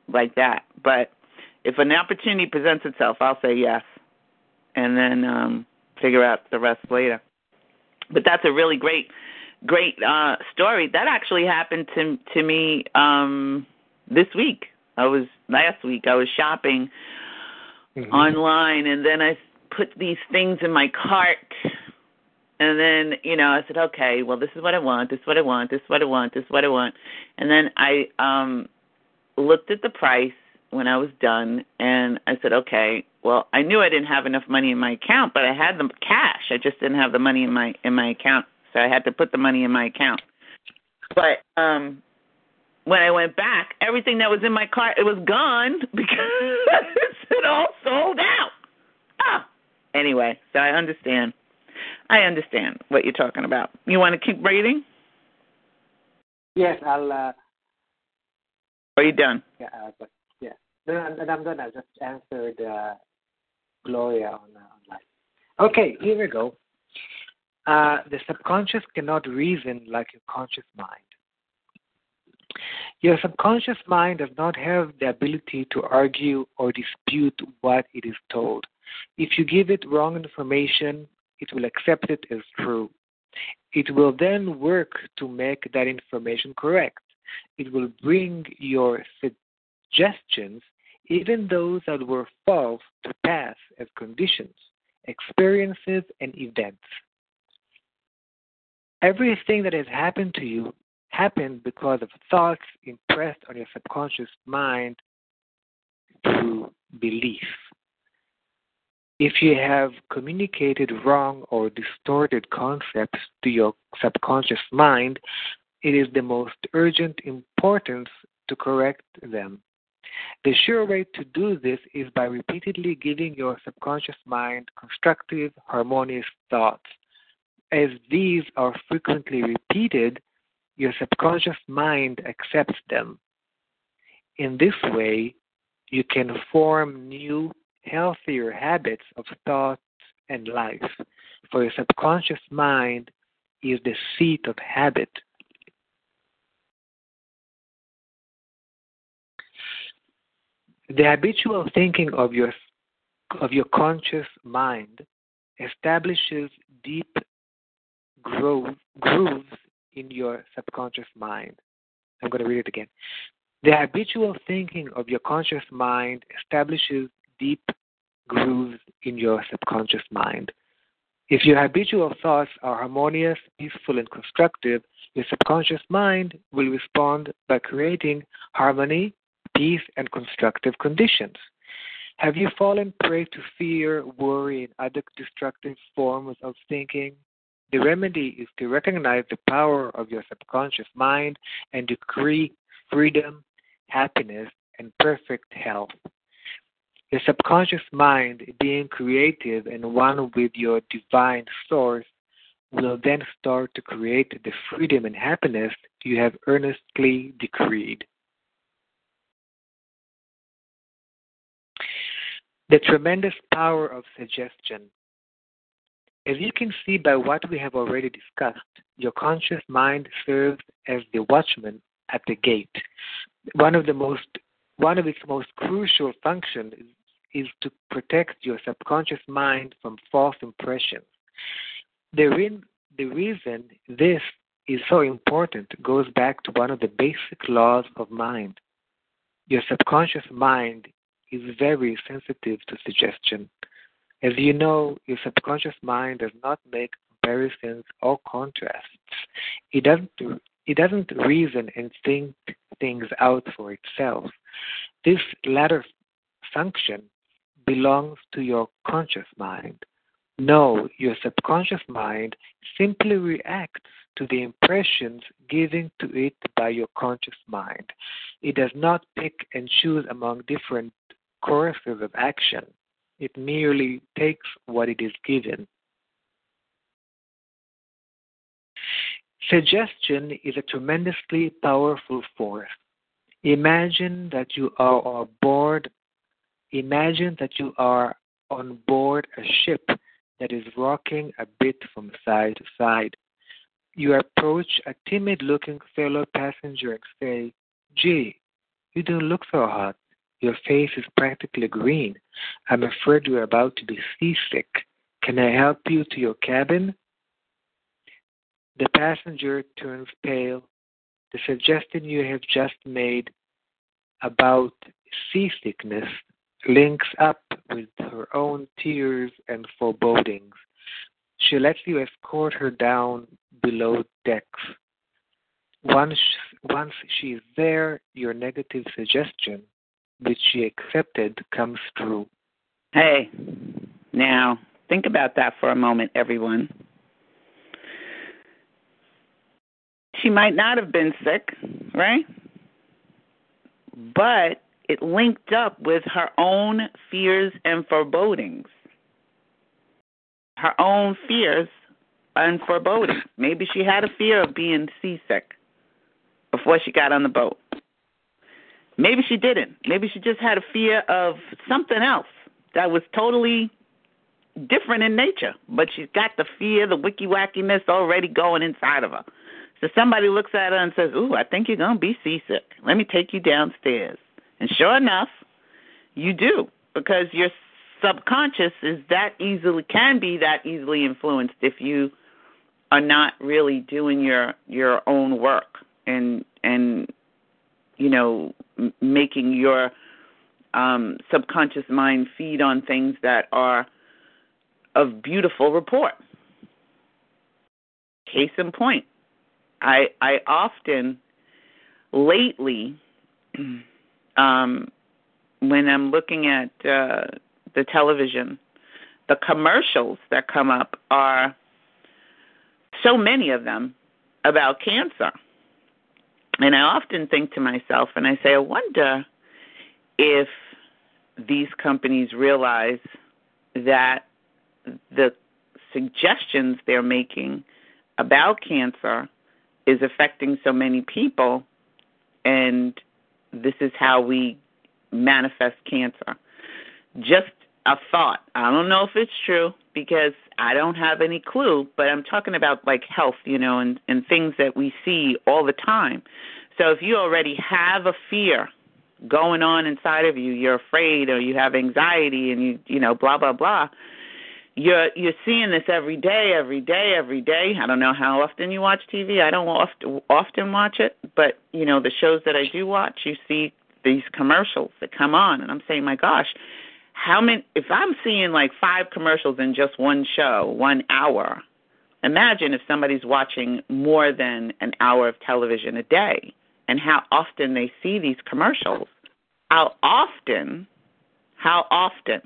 like that. But if an opportunity presents itself, I'll say yes, and then um figure out the rest later. But that's a really great great uh story. That actually happened to to me um this week. I was last week. I was shopping Mhm. online and then I put these things in my cart and then, you know, I said, Okay, well this is what I want, this is what I want, this is what I want, this is what I want and then I um looked at the price when I was done and I said, Okay, well I knew I didn't have enough money in my account, but I had the cash. I just didn't have the money in my in my account. So I had to put the money in my account. But um when I went back, everything that was in my cart it was gone because it all sold out. Anyway, so I understand. I understand what you're talking about. You want to keep reading? Yes, I'll. Uh, Are you done? Yeah, uh, but yeah, no, and I'm gonna just answer the Gloria on uh, online. Okay, here we go. Uh, the subconscious cannot reason like your conscious mind. Your subconscious mind does not have the ability to argue or dispute what it is told. If you give it wrong information, it will accept it as true. It will then work to make that information correct. It will bring your suggestions, even those that were false, to pass as conditions, experiences, and events. Everything that has happened to you happened because of thoughts impressed on your subconscious mind through belief. If you have communicated wrong or distorted concepts to your subconscious mind, it is the most urgent importance to correct them. The sure way to do this is by repeatedly giving your subconscious mind constructive, harmonious thoughts. As these are frequently repeated, your subconscious mind accepts them. In this way, you can form new, healthier habits of thought and life, for your subconscious mind is the seat of habit. The habitual thinking of your of your conscious mind establishes deep grooves in your subconscious mind. I'm going to read it again. The habitual thinking of your conscious mind establishes deep grooves in your subconscious mind. If your habitual thoughts are harmonious, peaceful, and constructive, your subconscious mind will respond by creating harmony, peace, and constructive conditions. Have you fallen prey to fear, worry, and other destructive forms of thinking? The remedy is to recognize the power of your subconscious mind and decree freedom, happiness, and perfect health. Your subconscious mind, being creative and one with your divine source, will then start to create the freedom and happiness you have earnestly decreed. The tremendous power of suggestion. As you can see by what we have already discussed, your conscious mind serves as the watchman at the gate. One of the most one of its most crucial functions is, to protect your subconscious mind from false impressions. The, re- the reason this is so important goes back to one of the basic laws of mind. Your subconscious mind is very sensitive to suggestion. As you know, your subconscious mind does not make comparisons or contrasts. It doesn't it doesn't reason and think things out for itself. This latter function belongs to your conscious mind. No, your subconscious mind simply reacts to the impressions given to it by your conscious mind. It does not pick and choose among different courses of action. It merely takes what it is given. Suggestion is a tremendously powerful force. Imagine that you are on imagine that you are on board a ship that is rocking a bit from side to side. You approach a timid looking fellow passenger and say, Gee, you don't look so hot. Your face is practically green. I'm afraid you're about to be seasick. Can I help you to your cabin? The passenger turns pale. The suggestion you have just made about seasickness links up with her own tears and forebodings. She lets you escort her down below decks. Once, once she is there, your negative suggestion which she accepted comes true. Hey, now think about that for a moment, everyone. She might not have been sick, right? but it linked up with her own fears and forebodings. Her own fears and forebodings. Maybe she had a fear of being seasick before she got on the boat. Maybe she didn't. Maybe she just had a fear of something else that was totally different in nature, but she's got the fear, the wicky wackiness already going inside of her. So somebody looks at her and says, Ooh, I think you're going to be seasick. Let me take you downstairs. And sure enough, you do, because your subconscious is that easily, can be that easily influenced if you are not really doing your your own work and and you know making your um subconscious mind feed on things that are of beautiful report. Case in point i i often lately um when i'm looking at uh the television the commercials that come up are so many of them about cancer. And I often think to myself, and I say, I wonder if these companies realize that the suggestions they're making about cancer is affecting so many people, and this is how we manifest cancer. Just a thought. I don't know if it's true because I don't have any clue, but I'm talking about like health, you know, and and things that we see all the time. So if you already have a fear going on inside of you, you're afraid or you have anxiety and you you know blah blah blah. You're you're seeing this every day, every day, every day. I don't know how often you watch TV. I don't often often watch it, but you know the shows that I do watch, you see these commercials that come on, and I'm saying, my gosh, how many if i'm seeing like five commercials in just one show one hour imagine if somebody's watching more than an hour of television a day and how often they see these commercials how often how often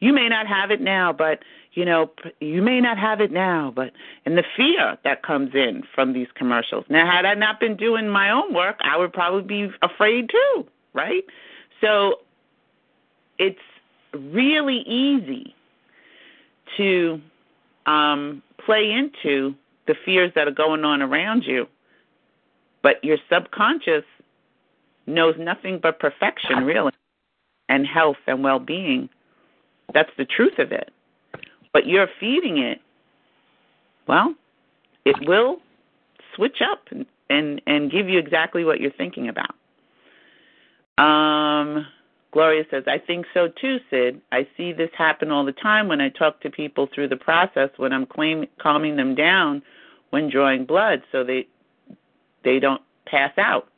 you may not have it now but you know you may not have it now but and the fear that comes in from these commercials now had i not been doing my own work i would probably be afraid too right so it's really easy to um, play into the fears that are going on around you, but your subconscious knows nothing but perfection, really, and health and well being. That's the truth of it. But you're feeding it, well, it will switch up and, and, and give you exactly what you're thinking about. Um, Gloria says, I think so too, Sid. I see this happen all the time when I talk to people through the process when I'm claim, calming them down when drawing blood so they they don't pass out.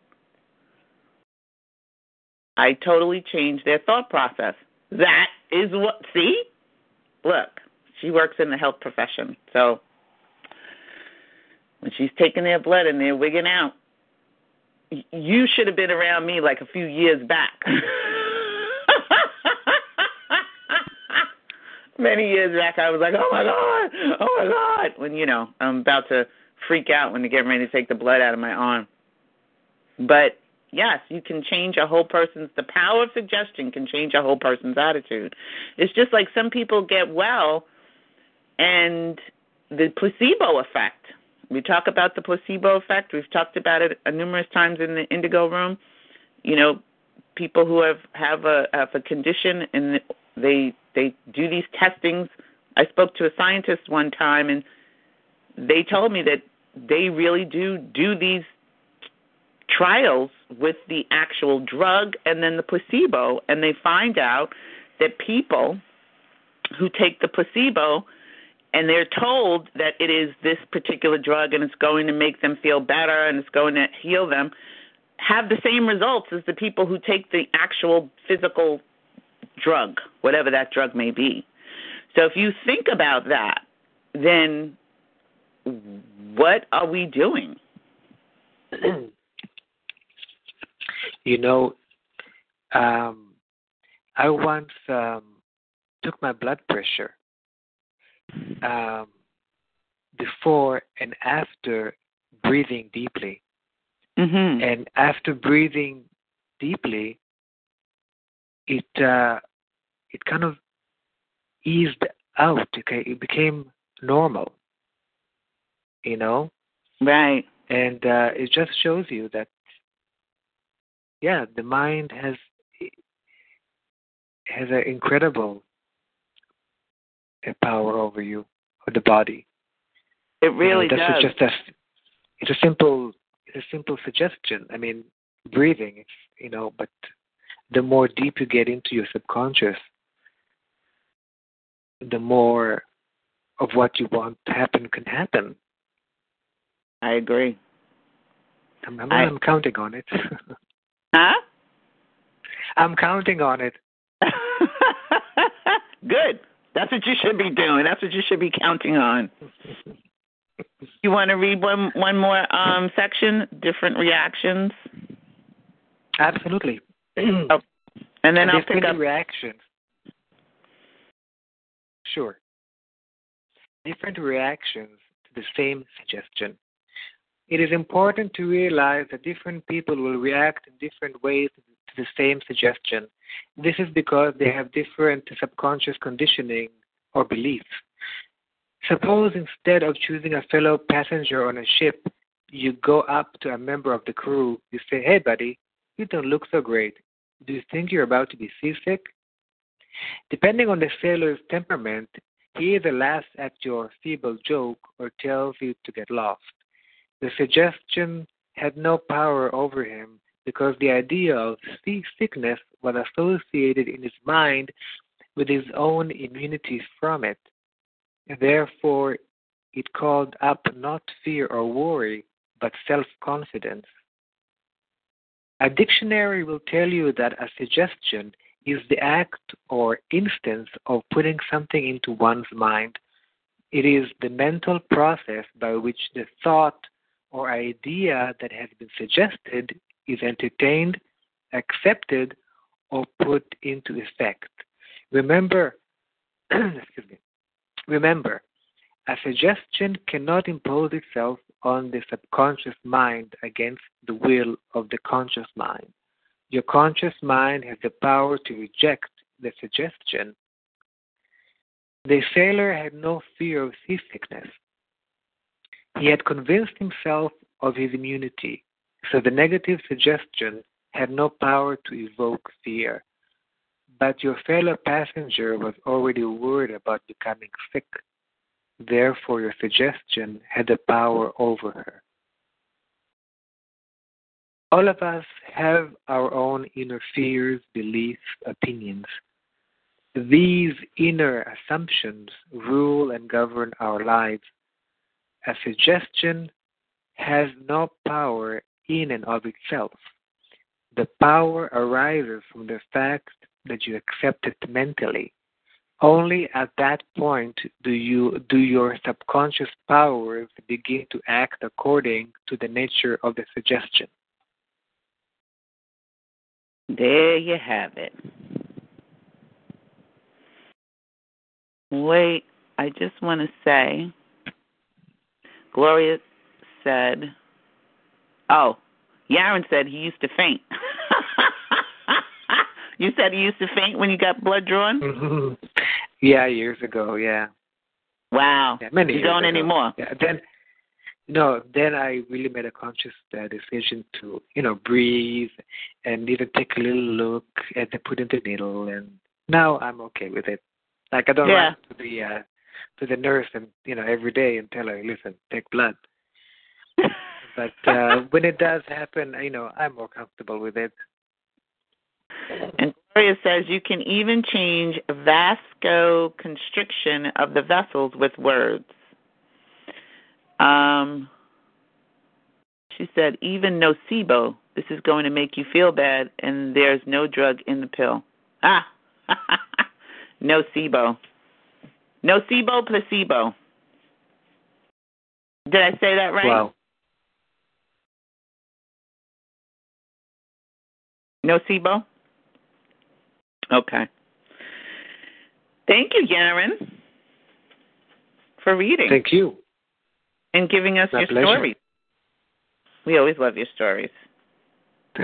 I totally change their thought process. That is what see? Look, she works in the health profession. So when she's taking their blood and they're wigging out, you should have been around me like a few years back. many years back, I was like, oh my god, oh my god, when you know I'm about to freak out when they're getting ready to take the blood out of my arm. But yes, you can change a whole person's. The power of suggestion can change a whole person's attitude. It's just like some people get well, and the placebo effect. We talk about the placebo effect. We've talked about it numerous times in the Indigo Room. You know, people who have have a have a condition and they they do these testings. I spoke to a scientist one time, and they told me that they really do do these trials with the actual drug and then the placebo, and they find out that people who take the placebo and they're told that it is this particular drug and it's going to make them feel better and it's going to heal them have the same results as the people who take the actual physical drug, whatever that drug may be. So if you think about that, then what are we doing? you know, um, I once um, took my blood pressure um, before and after breathing deeply. Mm-hmm. And after breathing deeply, it uh, it kind of eased out. Okay, it became normal. You know, Right. and uh, it just shows you that yeah, the mind has has an incredible power over you, or the body. It You know, really does. just a it's a simple it's a simple suggestion. I mean, breathing. It's you know, but the more deep you get into your subconscious, the more of what you want to happen can happen. I agree. I'm, I'm, I- I'm counting on it. Huh? I'm counting on it. Good. That's what you should be doing. That's what you should be counting on. You want to read one one more um section, different reactions, Absolutely. and then I'll different pick up. reactions. Sure. Different reactions to the same suggestion. It is important to realize that different people will react in different ways to the same suggestion. This is because they have different subconscious conditioning or beliefs. Suppose instead of choosing a fellow passenger on a ship, you go up to a member of the crew. You say, Hey, buddy, you don't look so great. Do you think you're about to be seasick? Depending on the sailor's temperament, he either laughs at your feeble joke or tells you to get lost. The suggestion had no power over him because the idea of seasickness was associated in his mind with his own immunity from it. Therefore, it called up not fear or worry, but self confidence. A dictionary will tell you that a suggestion is the act or instance of putting something into one's mind. It is the mental process by which the thought or idea that has been suggested is entertained, accepted, or put into effect. Remember, excuse me. Remember, a suggestion cannot impose itself on the subconscious mind against the will of the conscious mind. Your conscious mind has the power to reject the suggestion. The sailor had no fear of seasickness. He had convinced himself of his immunity, so the negative suggestion had no power to evoke fear. But your fellow passenger was already worried about becoming sick. Therefore, your suggestion had the power over her. All of us have our own inner fears, beliefs, opinions. These inner assumptions rule and govern our lives. A suggestion has no power in and of itself. The power arises from the fact that you accept it mentally. Only at that point do you do your subconscious powers begin to act according to the nature of the suggestion. There you have it. Wait, I just want to say, Gloria said, oh, Yaron said he used to faint. you said he used to faint when you got blood drawn? yeah, years ago, yeah. Wow. yeah many you years don't ago. anymore. Yeah, then no, then I really made a conscious uh, decision to, you know, breathe and even take a little look at the put in the needle and now I'm okay with it. Like I don't Yeah. run to the uh to the nurse and you know, every day and tell her, Listen, take blood. But uh when it does happen, you know, I'm more comfortable with it. And Gloria says you can even change vasoconstriction of the vessels with words. Um, she said, even nocebo, this is going to make you feel bad, and there's no drug in the pill. Ah, nocebo. Nocebo, placebo. Did I say that right? Wow. Nocebo? Okay. Thank you, Yaron, for reading Thank you. and giving us My your pleasure. stories. We always love your stories.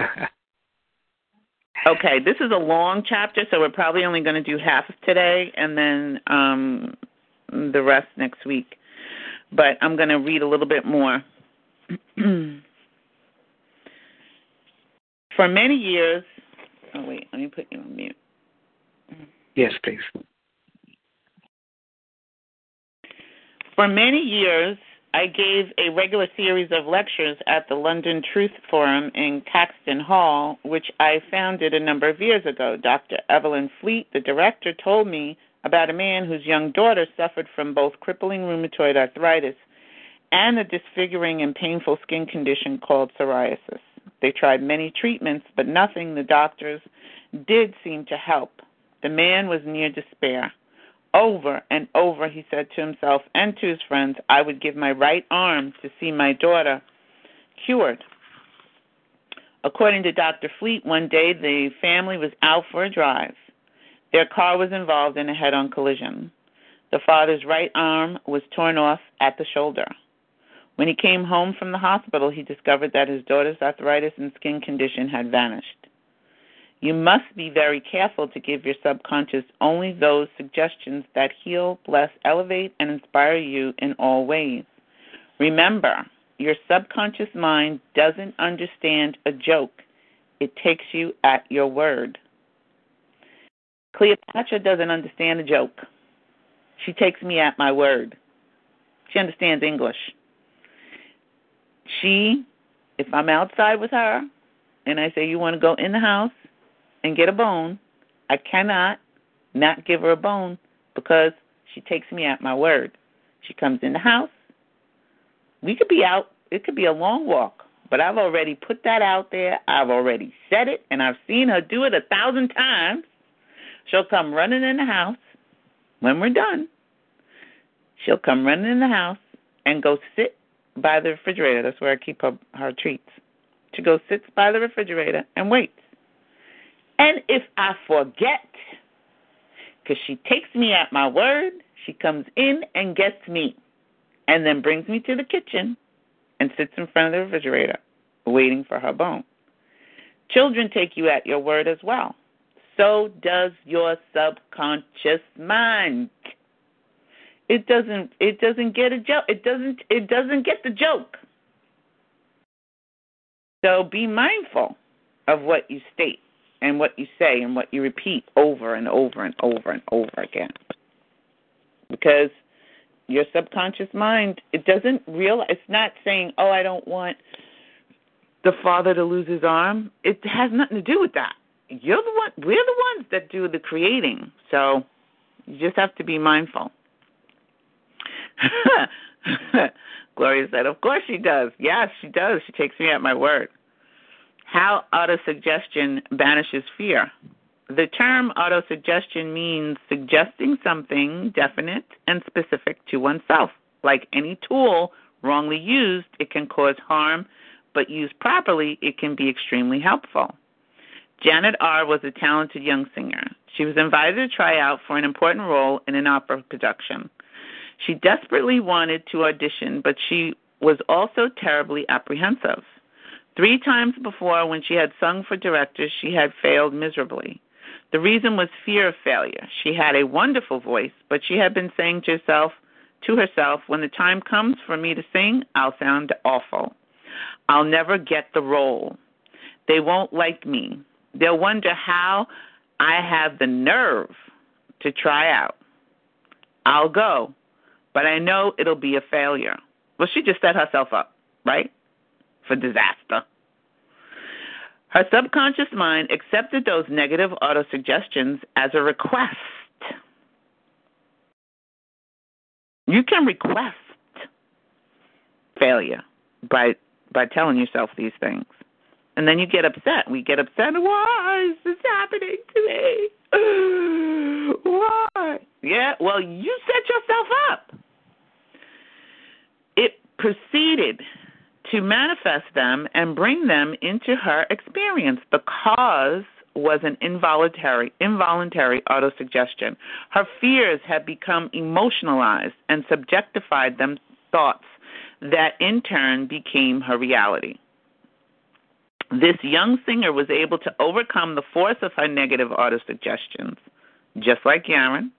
Okay, this is a long chapter, so we're probably only going to do half of today and then um, the rest next week. But I'm going to read a little bit more. For many years, oh wait, let me put you on mute. Yes, please. For many years, I gave a regular series of lectures at the London Truth Forum in Caxton Hall, which I founded a number of years ago. Dr. Evelyn Fleet, the director, told me about a man whose young daughter suffered from both crippling rheumatoid arthritis and a disfiguring and painful skin condition called psoriasis. They tried many treatments, but nothing the doctors did seem to help. The man was near despair. Over and over he said to himself and to his friends, I would give my right arm to see my daughter cured. According to Dr. Fleet, one day the family was out for a drive. Their car was involved in a head on collision. The father's right arm was torn off at the shoulder. When he came home from the hospital, he discovered that his daughter's arthritis and skin condition had vanished. You must be very careful to give your subconscious only those suggestions that heal, bless, elevate, and inspire you in all ways. Remember, your subconscious mind doesn't understand a joke, it takes you at your word. Cleopatra doesn't understand a joke. She takes me at my word. She understands English. She, if I'm outside with her and I say, You want to go in the house? and get a bone, I cannot not give her a bone because she takes me at my word. She comes in the house. We could be out, it could be a long walk, but I've already put that out there. I've already said it, and I've seen her do it a thousand times. She'll come running in the house when we're done. She'll come running in the house and go sit by the refrigerator. That's where I keep her, her treats. She goes sits by the refrigerator and waits. And if I forget, because she takes me at my word, she comes in and gets me, and then brings me to the kitchen and sits in front of the refrigerator, waiting for her bone. Children take you at your word as well. So does your subconscious mind. It doesn't it doesn't get a joke. It doesn't it doesn't get the joke. So be mindful of what you state and what you say and what you repeat over and over and over and over again. Because your subconscious mind, it doesn't realize, it's not saying, oh, I don't want the father to lose his arm. It has nothing to do with that. You're the one, we're the ones that do the creating. So you just have to be mindful. Gloria said, Of course she does. Yes, she does. She takes me at my word. How autosuggestion banishes fear. The term autosuggestion means suggesting something definite and specific to oneself. Like any tool, wrongly used, it can cause harm, but used properly, it can be extremely helpful. Janet R. was a talented young singer. She was invited to try out for an important role in an opera production. She desperately wanted to audition, but she was also terribly apprehensive. Three times before, when she had sung for directors, she had failed miserably. The reason was fear of failure. She had a wonderful voice, but she had been saying to herself, to herself, when the time comes for me to sing, I'll sound awful. I'll never get the role. They won't like me. They'll wonder how I have the nerve to try out. I'll go, but I know it'll be a failure. Well, she just set herself up, right? for disaster. Her subconscious mind accepted those negative autosuggestions as a request. You can request failure by by telling yourself these things. And then you get upset. We get upset. Why is this happening to me? Why? Yeah, well, you set yourself up. Proceeded to manifest them and bring them into her experience. The cause was an involuntary involuntary autosuggestion. Her fears had become emotionalized and subjectified them thoughts that in turn became her reality. This young singer was able to overcome the force of her negative autosuggestions, just like Yaron.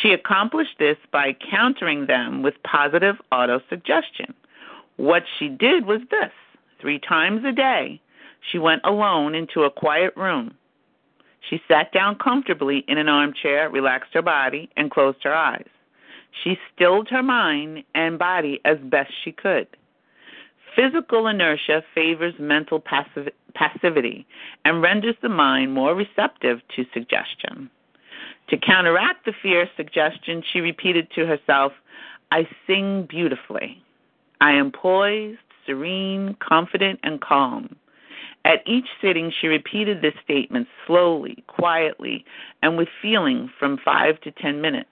She accomplished this by countering them with positive autosuggestion. What she did was this three times a day, she went alone into a quiet room. She sat down comfortably in an armchair, relaxed her body, and closed her eyes. She stilled her mind and body as best she could. Physical inertia favors mental passiv- passivity and renders the mind more receptive to suggestion. To counteract the fear suggestion, she repeated to herself, I sing beautifully. I am poised, serene, confident, and calm. At each sitting, she repeated this statement slowly, quietly, and with feeling from five to ten minutes.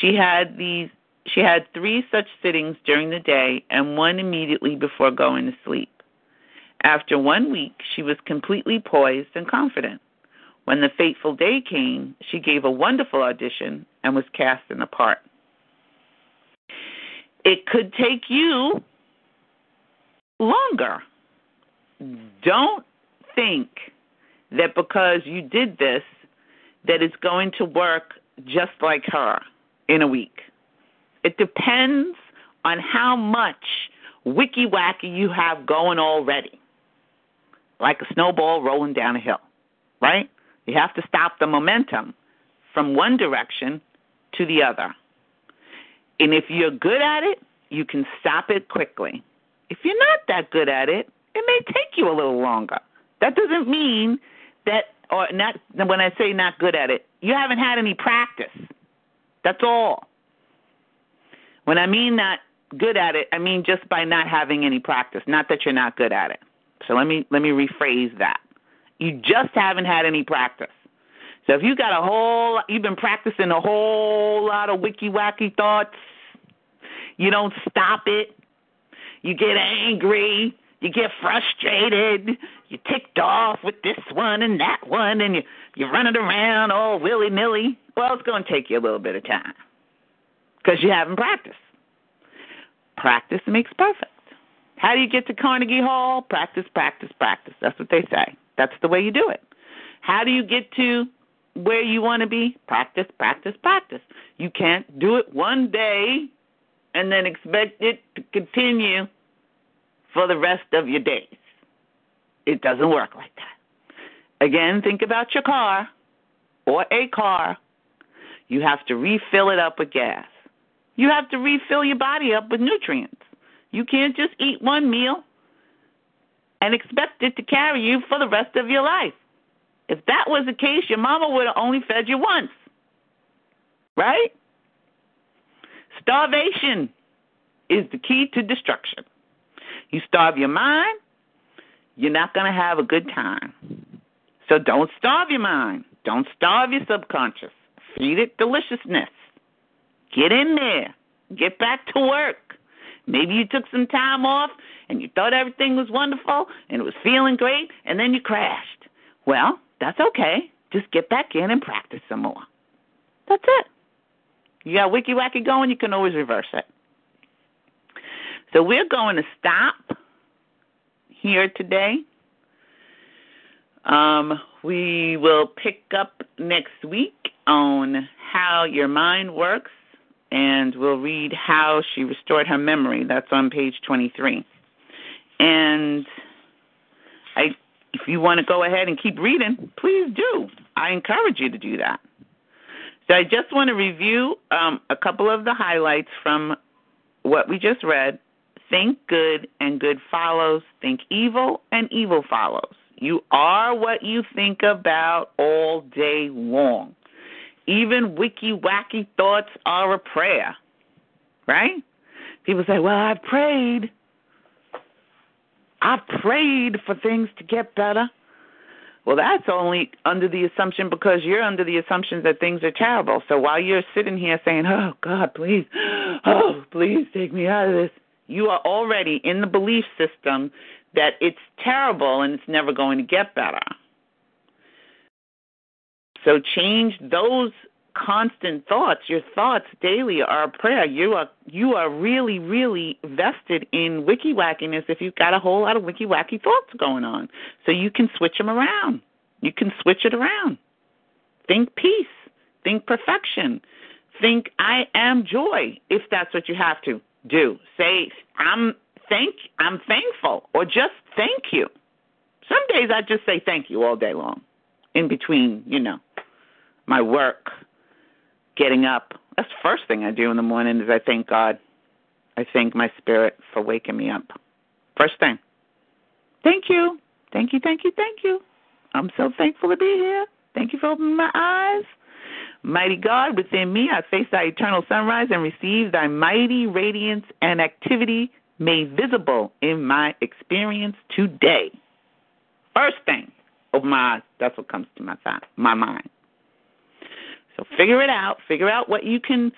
She had these she had three such sittings during the day and one immediately before going to sleep. After one week, she was completely poised and confident. When the fateful day came, she gave a wonderful audition and was cast in the part. It could take you longer. Don't think that because you did this that it's going to work just like her in a week. It depends on how much wicky wacky you have going already. Like a snowball rolling down a hill, right? You have to stop the momentum from one direction to the other. And if you're good at it, you can stop it quickly. If you're not that good at it, it may take you a little longer. That doesn't mean that, or not, when I say not good at it, you haven't had any practice. That's all. When I mean not good at it, I mean just by not having any practice, not that you're not good at it. So let me let me rephrase that. You just haven't had any practice. So if you got a whole you've been practicing a whole lot of wicky wacky thoughts, you don't stop it, you get angry, you get frustrated, you ticked off with this one and that one, and you you're running around all willy nilly. Well, it's going to take you a little bit of time because you haven't practiced. Practice makes perfect. How do you get to Carnegie Hall? Practice, practice, practice. That's what they say. That's the way you do it. How do you get to where you want to be? Practice, practice, practice. You can't do it one day and then expect it to continue for the rest of your days. It doesn't work like that. Again, think about your car or a car. You have to refill it up with gas. You have to refill your body up with nutrients. You can't just eat one meal and expect it to carry you for the rest of your life. If that was the case, your mama would have only fed you once. Right? Starvation is the key to destruction. You starve your mind, you're not going to have a good time. So don't starve your mind. Don't starve your subconscious. Feed it deliciousness. Get in there. Get back to work. Maybe you took some time off and you thought everything was wonderful and it was feeling great and then you crashed. Well, that's okay. Just get back in and practice some more. That's it. You got wiki wacky going, you can always reverse it. So we're going to stop here today. Um, we will pick up next week on how your mind works, and we'll read how she restored her memory. That's on page 23. And I, if you want to go ahead and keep reading, please do. I encourage you to do that. So I just want to review um, a couple of the highlights from what we just read Think good and good follows. Think evil and evil follows. You are what you think about all day long. Even wicky wacky thoughts are a prayer. Right? People say, Well, I've prayed. I've prayed for things to get better. Well, that's only under the assumption because you're under the assumption that things are terrible. So while you're sitting here saying, Oh, God, please, oh, please take me out of this, you are already in the belief system that it's terrible and it's never going to get better. So change those constant thoughts. Your thoughts daily are prayer. You are you are really, really vested in wiki wackiness if you've got a whole lot of wiki wacky thoughts going on. So you can switch them around. You can switch it around. Think peace. Think perfection. Think I am joy if that's what you have to do. Say I'm thank I'm thankful or just thank you. Some days I just say thank you all day long. In between, you know, my work, getting up. That's the first thing I do in the morning is I thank God. I thank my spirit for waking me up. First thing. Thank you. Thank you, thank you, thank you. I'm so thankful to be here. Thank you for opening my eyes. Mighty God, within me, I face thy eternal sunrise and receive thy mighty radiance and activity made visible in my experience today. First thing, open my eyes. That's what comes to my my mind. So figure it out. Figure out what you can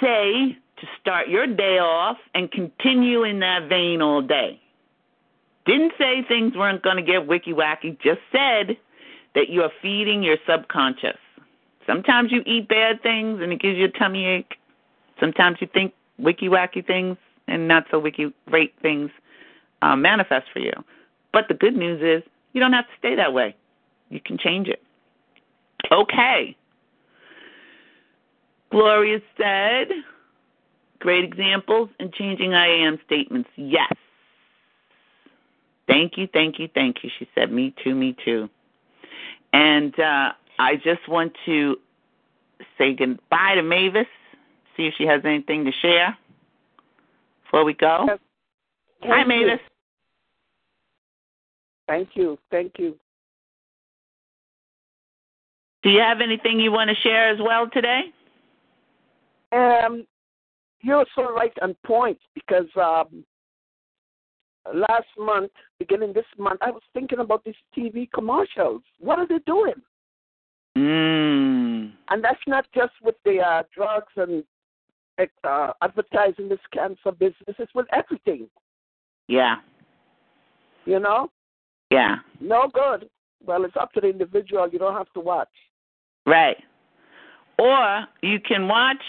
say to start your day off and continue in that vein all day. Didn't say things weren't going to get wicky wacky, just said that you are feeding your subconscious. Sometimes you eat bad things and it gives you a tummy ache. Sometimes you think wicky wacky things and not so wicky great things uh, manifest for you. But the good news is you don't have to stay that way. You can change it. Okay. Gloria said, great examples in changing I am statements. Yes. Thank you, thank you, thank you. She said, me too, me too. And uh, I just want to say goodbye to Mavis, see if she has anything to share before we go. Yes. Hi, Mavis. Thank you. Thank you. Do you have anything you want to share as well today? Um, you're so right on point because um, last month, beginning this month, I was thinking about these TV commercials. What are they doing? Mm. And that's not just with the uh, drugs and uh, advertising this cancer business. It's with everything. Yeah. You know? Yeah. No good. Well, it's up to the individual. You don't have to watch. Right. Or you can watch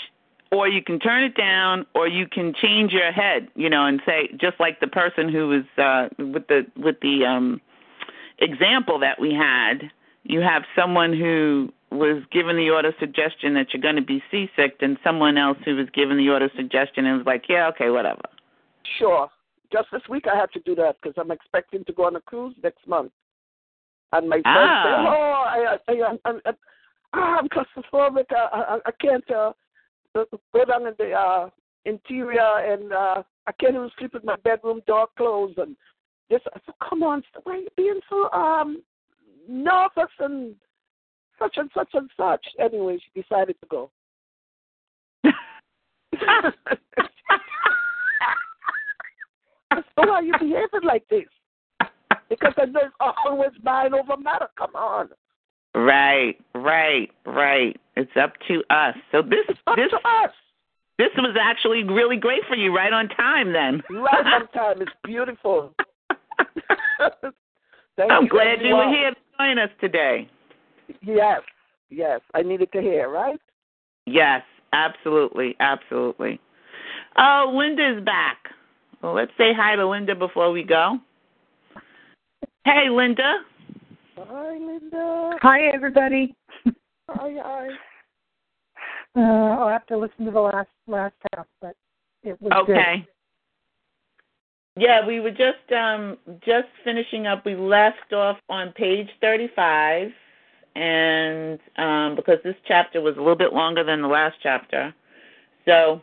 or you can turn it down or you can change your head, you know, and say just like the person who was uh with the with the um example that we had, you have someone who was given the auto suggestion that you're going to be seasick and someone else who was given the auto suggestion and was like, "Yeah, okay, whatever." Sure. Just this week I had to do that because I'm expecting to go on a cruise next month. And my Ah. said, "Oh, I, I, I, I, I, I'm claustrophobic. I, I, I can't uh, go down in the uh, interior, and uh, I can't even sleep with my bedroom door closed." And this, I said, "Come on, why are you being so um nervous and such and such and such?" Anyway, she decided to go. so why are you behaving like this? Because there's always mind over matter. Come on. Right, right, right. It's up to us. So this It's up this to us. this was actually really great for you, right on time then. Right on time. It's beautiful. Thank I'm you, glad you were here to join us today. Yes, yes. I needed to hear, right? Yes, absolutely, absolutely. Oh, Linda's back. Well, let's say hi to Linda before we go. Hey, Linda. Hi, Linda. Hi, everybody. Hi, hi. Uh, I'll have to listen to the last last half, but it was good. Okay. Yeah, we were just um just finishing up. We left off on page 35 and um because this chapter was a little bit longer than the last chapter. So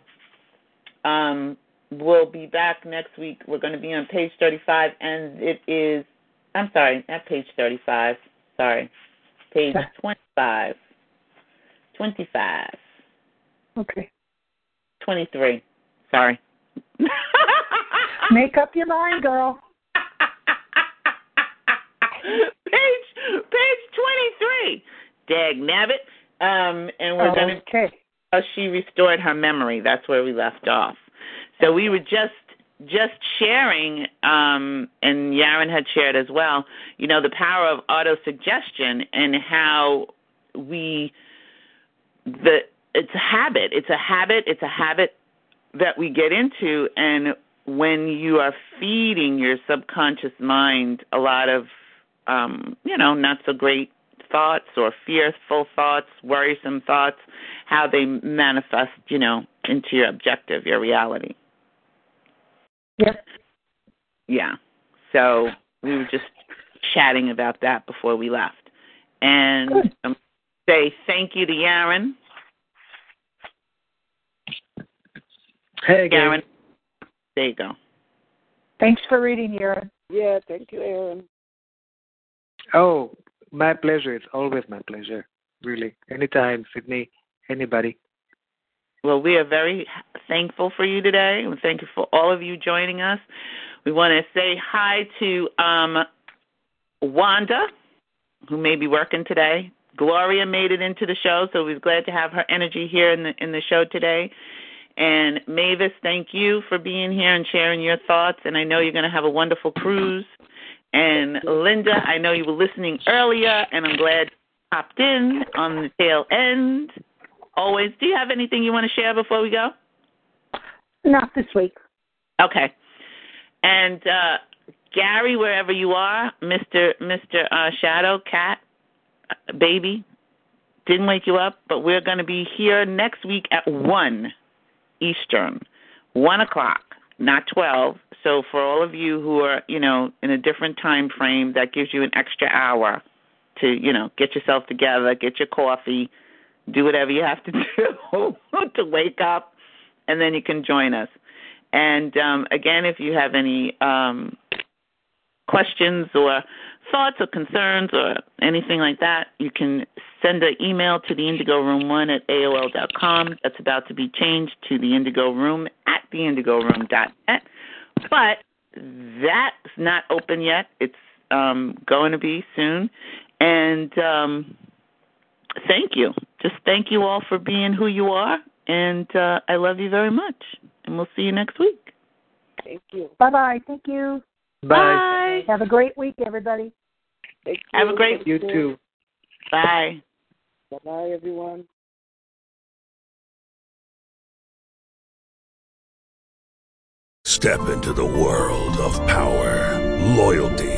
um we'll be back next week. We're going to be on page 35 and it is I'm sorry, not page 35. Sorry. Page 25. 25. Okay. 23. Sorry. Make up your mind, girl. page page twenty three. Dag nabbit. Um, and we're gonna okay. uh, she restored her memory. That's where we left off. So we were just just sharing, um, and Yaron had shared as well. You know the power of auto suggestion and how we the it's a habit. It's a habit. It's a habit that we get into, and when you are feeding your subconscious mind a lot of, um, you know, not so great thoughts or fearful thoughts, worrisome thoughts, how they manifest, you know, into your objective, your reality. Yep. Yeah. So we were just chatting about that before we left. And um, say thank you to Yaron. Hey, Yaron. There you go. Thanks for reading, Yaron. Yeah, thank you, Aaron. Oh, my pleasure. It's always my pleasure. Really. Anytime, Sydney, anybody. Well, we are very thankful for you today, and thank you for all of you joining us. We want to say hi to um, Wanda, who may be working today. Gloria made it into the show, so we're glad to have her energy here in the in the show today. And Mavis, thank you for being here and sharing your thoughts. And I know you're going to have a wonderful cruise. And Linda, I know you were listening earlier, and I'm glad you popped in on the tail end. Always. Do you have anything you want to share before we go? Not this week. Okay. And uh Gary, wherever you are, Mister Mister uh, Shadow Cat uh, Baby, didn't wake you up, but we're going to be here next week at one Eastern, one o'clock, not twelve. So for all of you who are, you know, in a different time frame, that gives you an extra hour to, you know, get yourself together, get your coffee, do whatever you have to do to wake up, and then you can join us. And um, again, if you have any um, questions or thoughts or concerns or anything like that, you can send an email to the Indigo Room One at AOL dot com. That's about to be changed to the Indigo Room at the Indigo Room dot net. But that's not open yet. It's um, going to be soon. And um, thank you. Just thank you all for being who you are. And uh, I love you very much. And we'll see you next week. Thank you. Bye bye. Thank you. Bye. Have a great week, everybody. Thank Have a great You too. Bye. Bye bye, everyone. Step into the world of power, loyalty,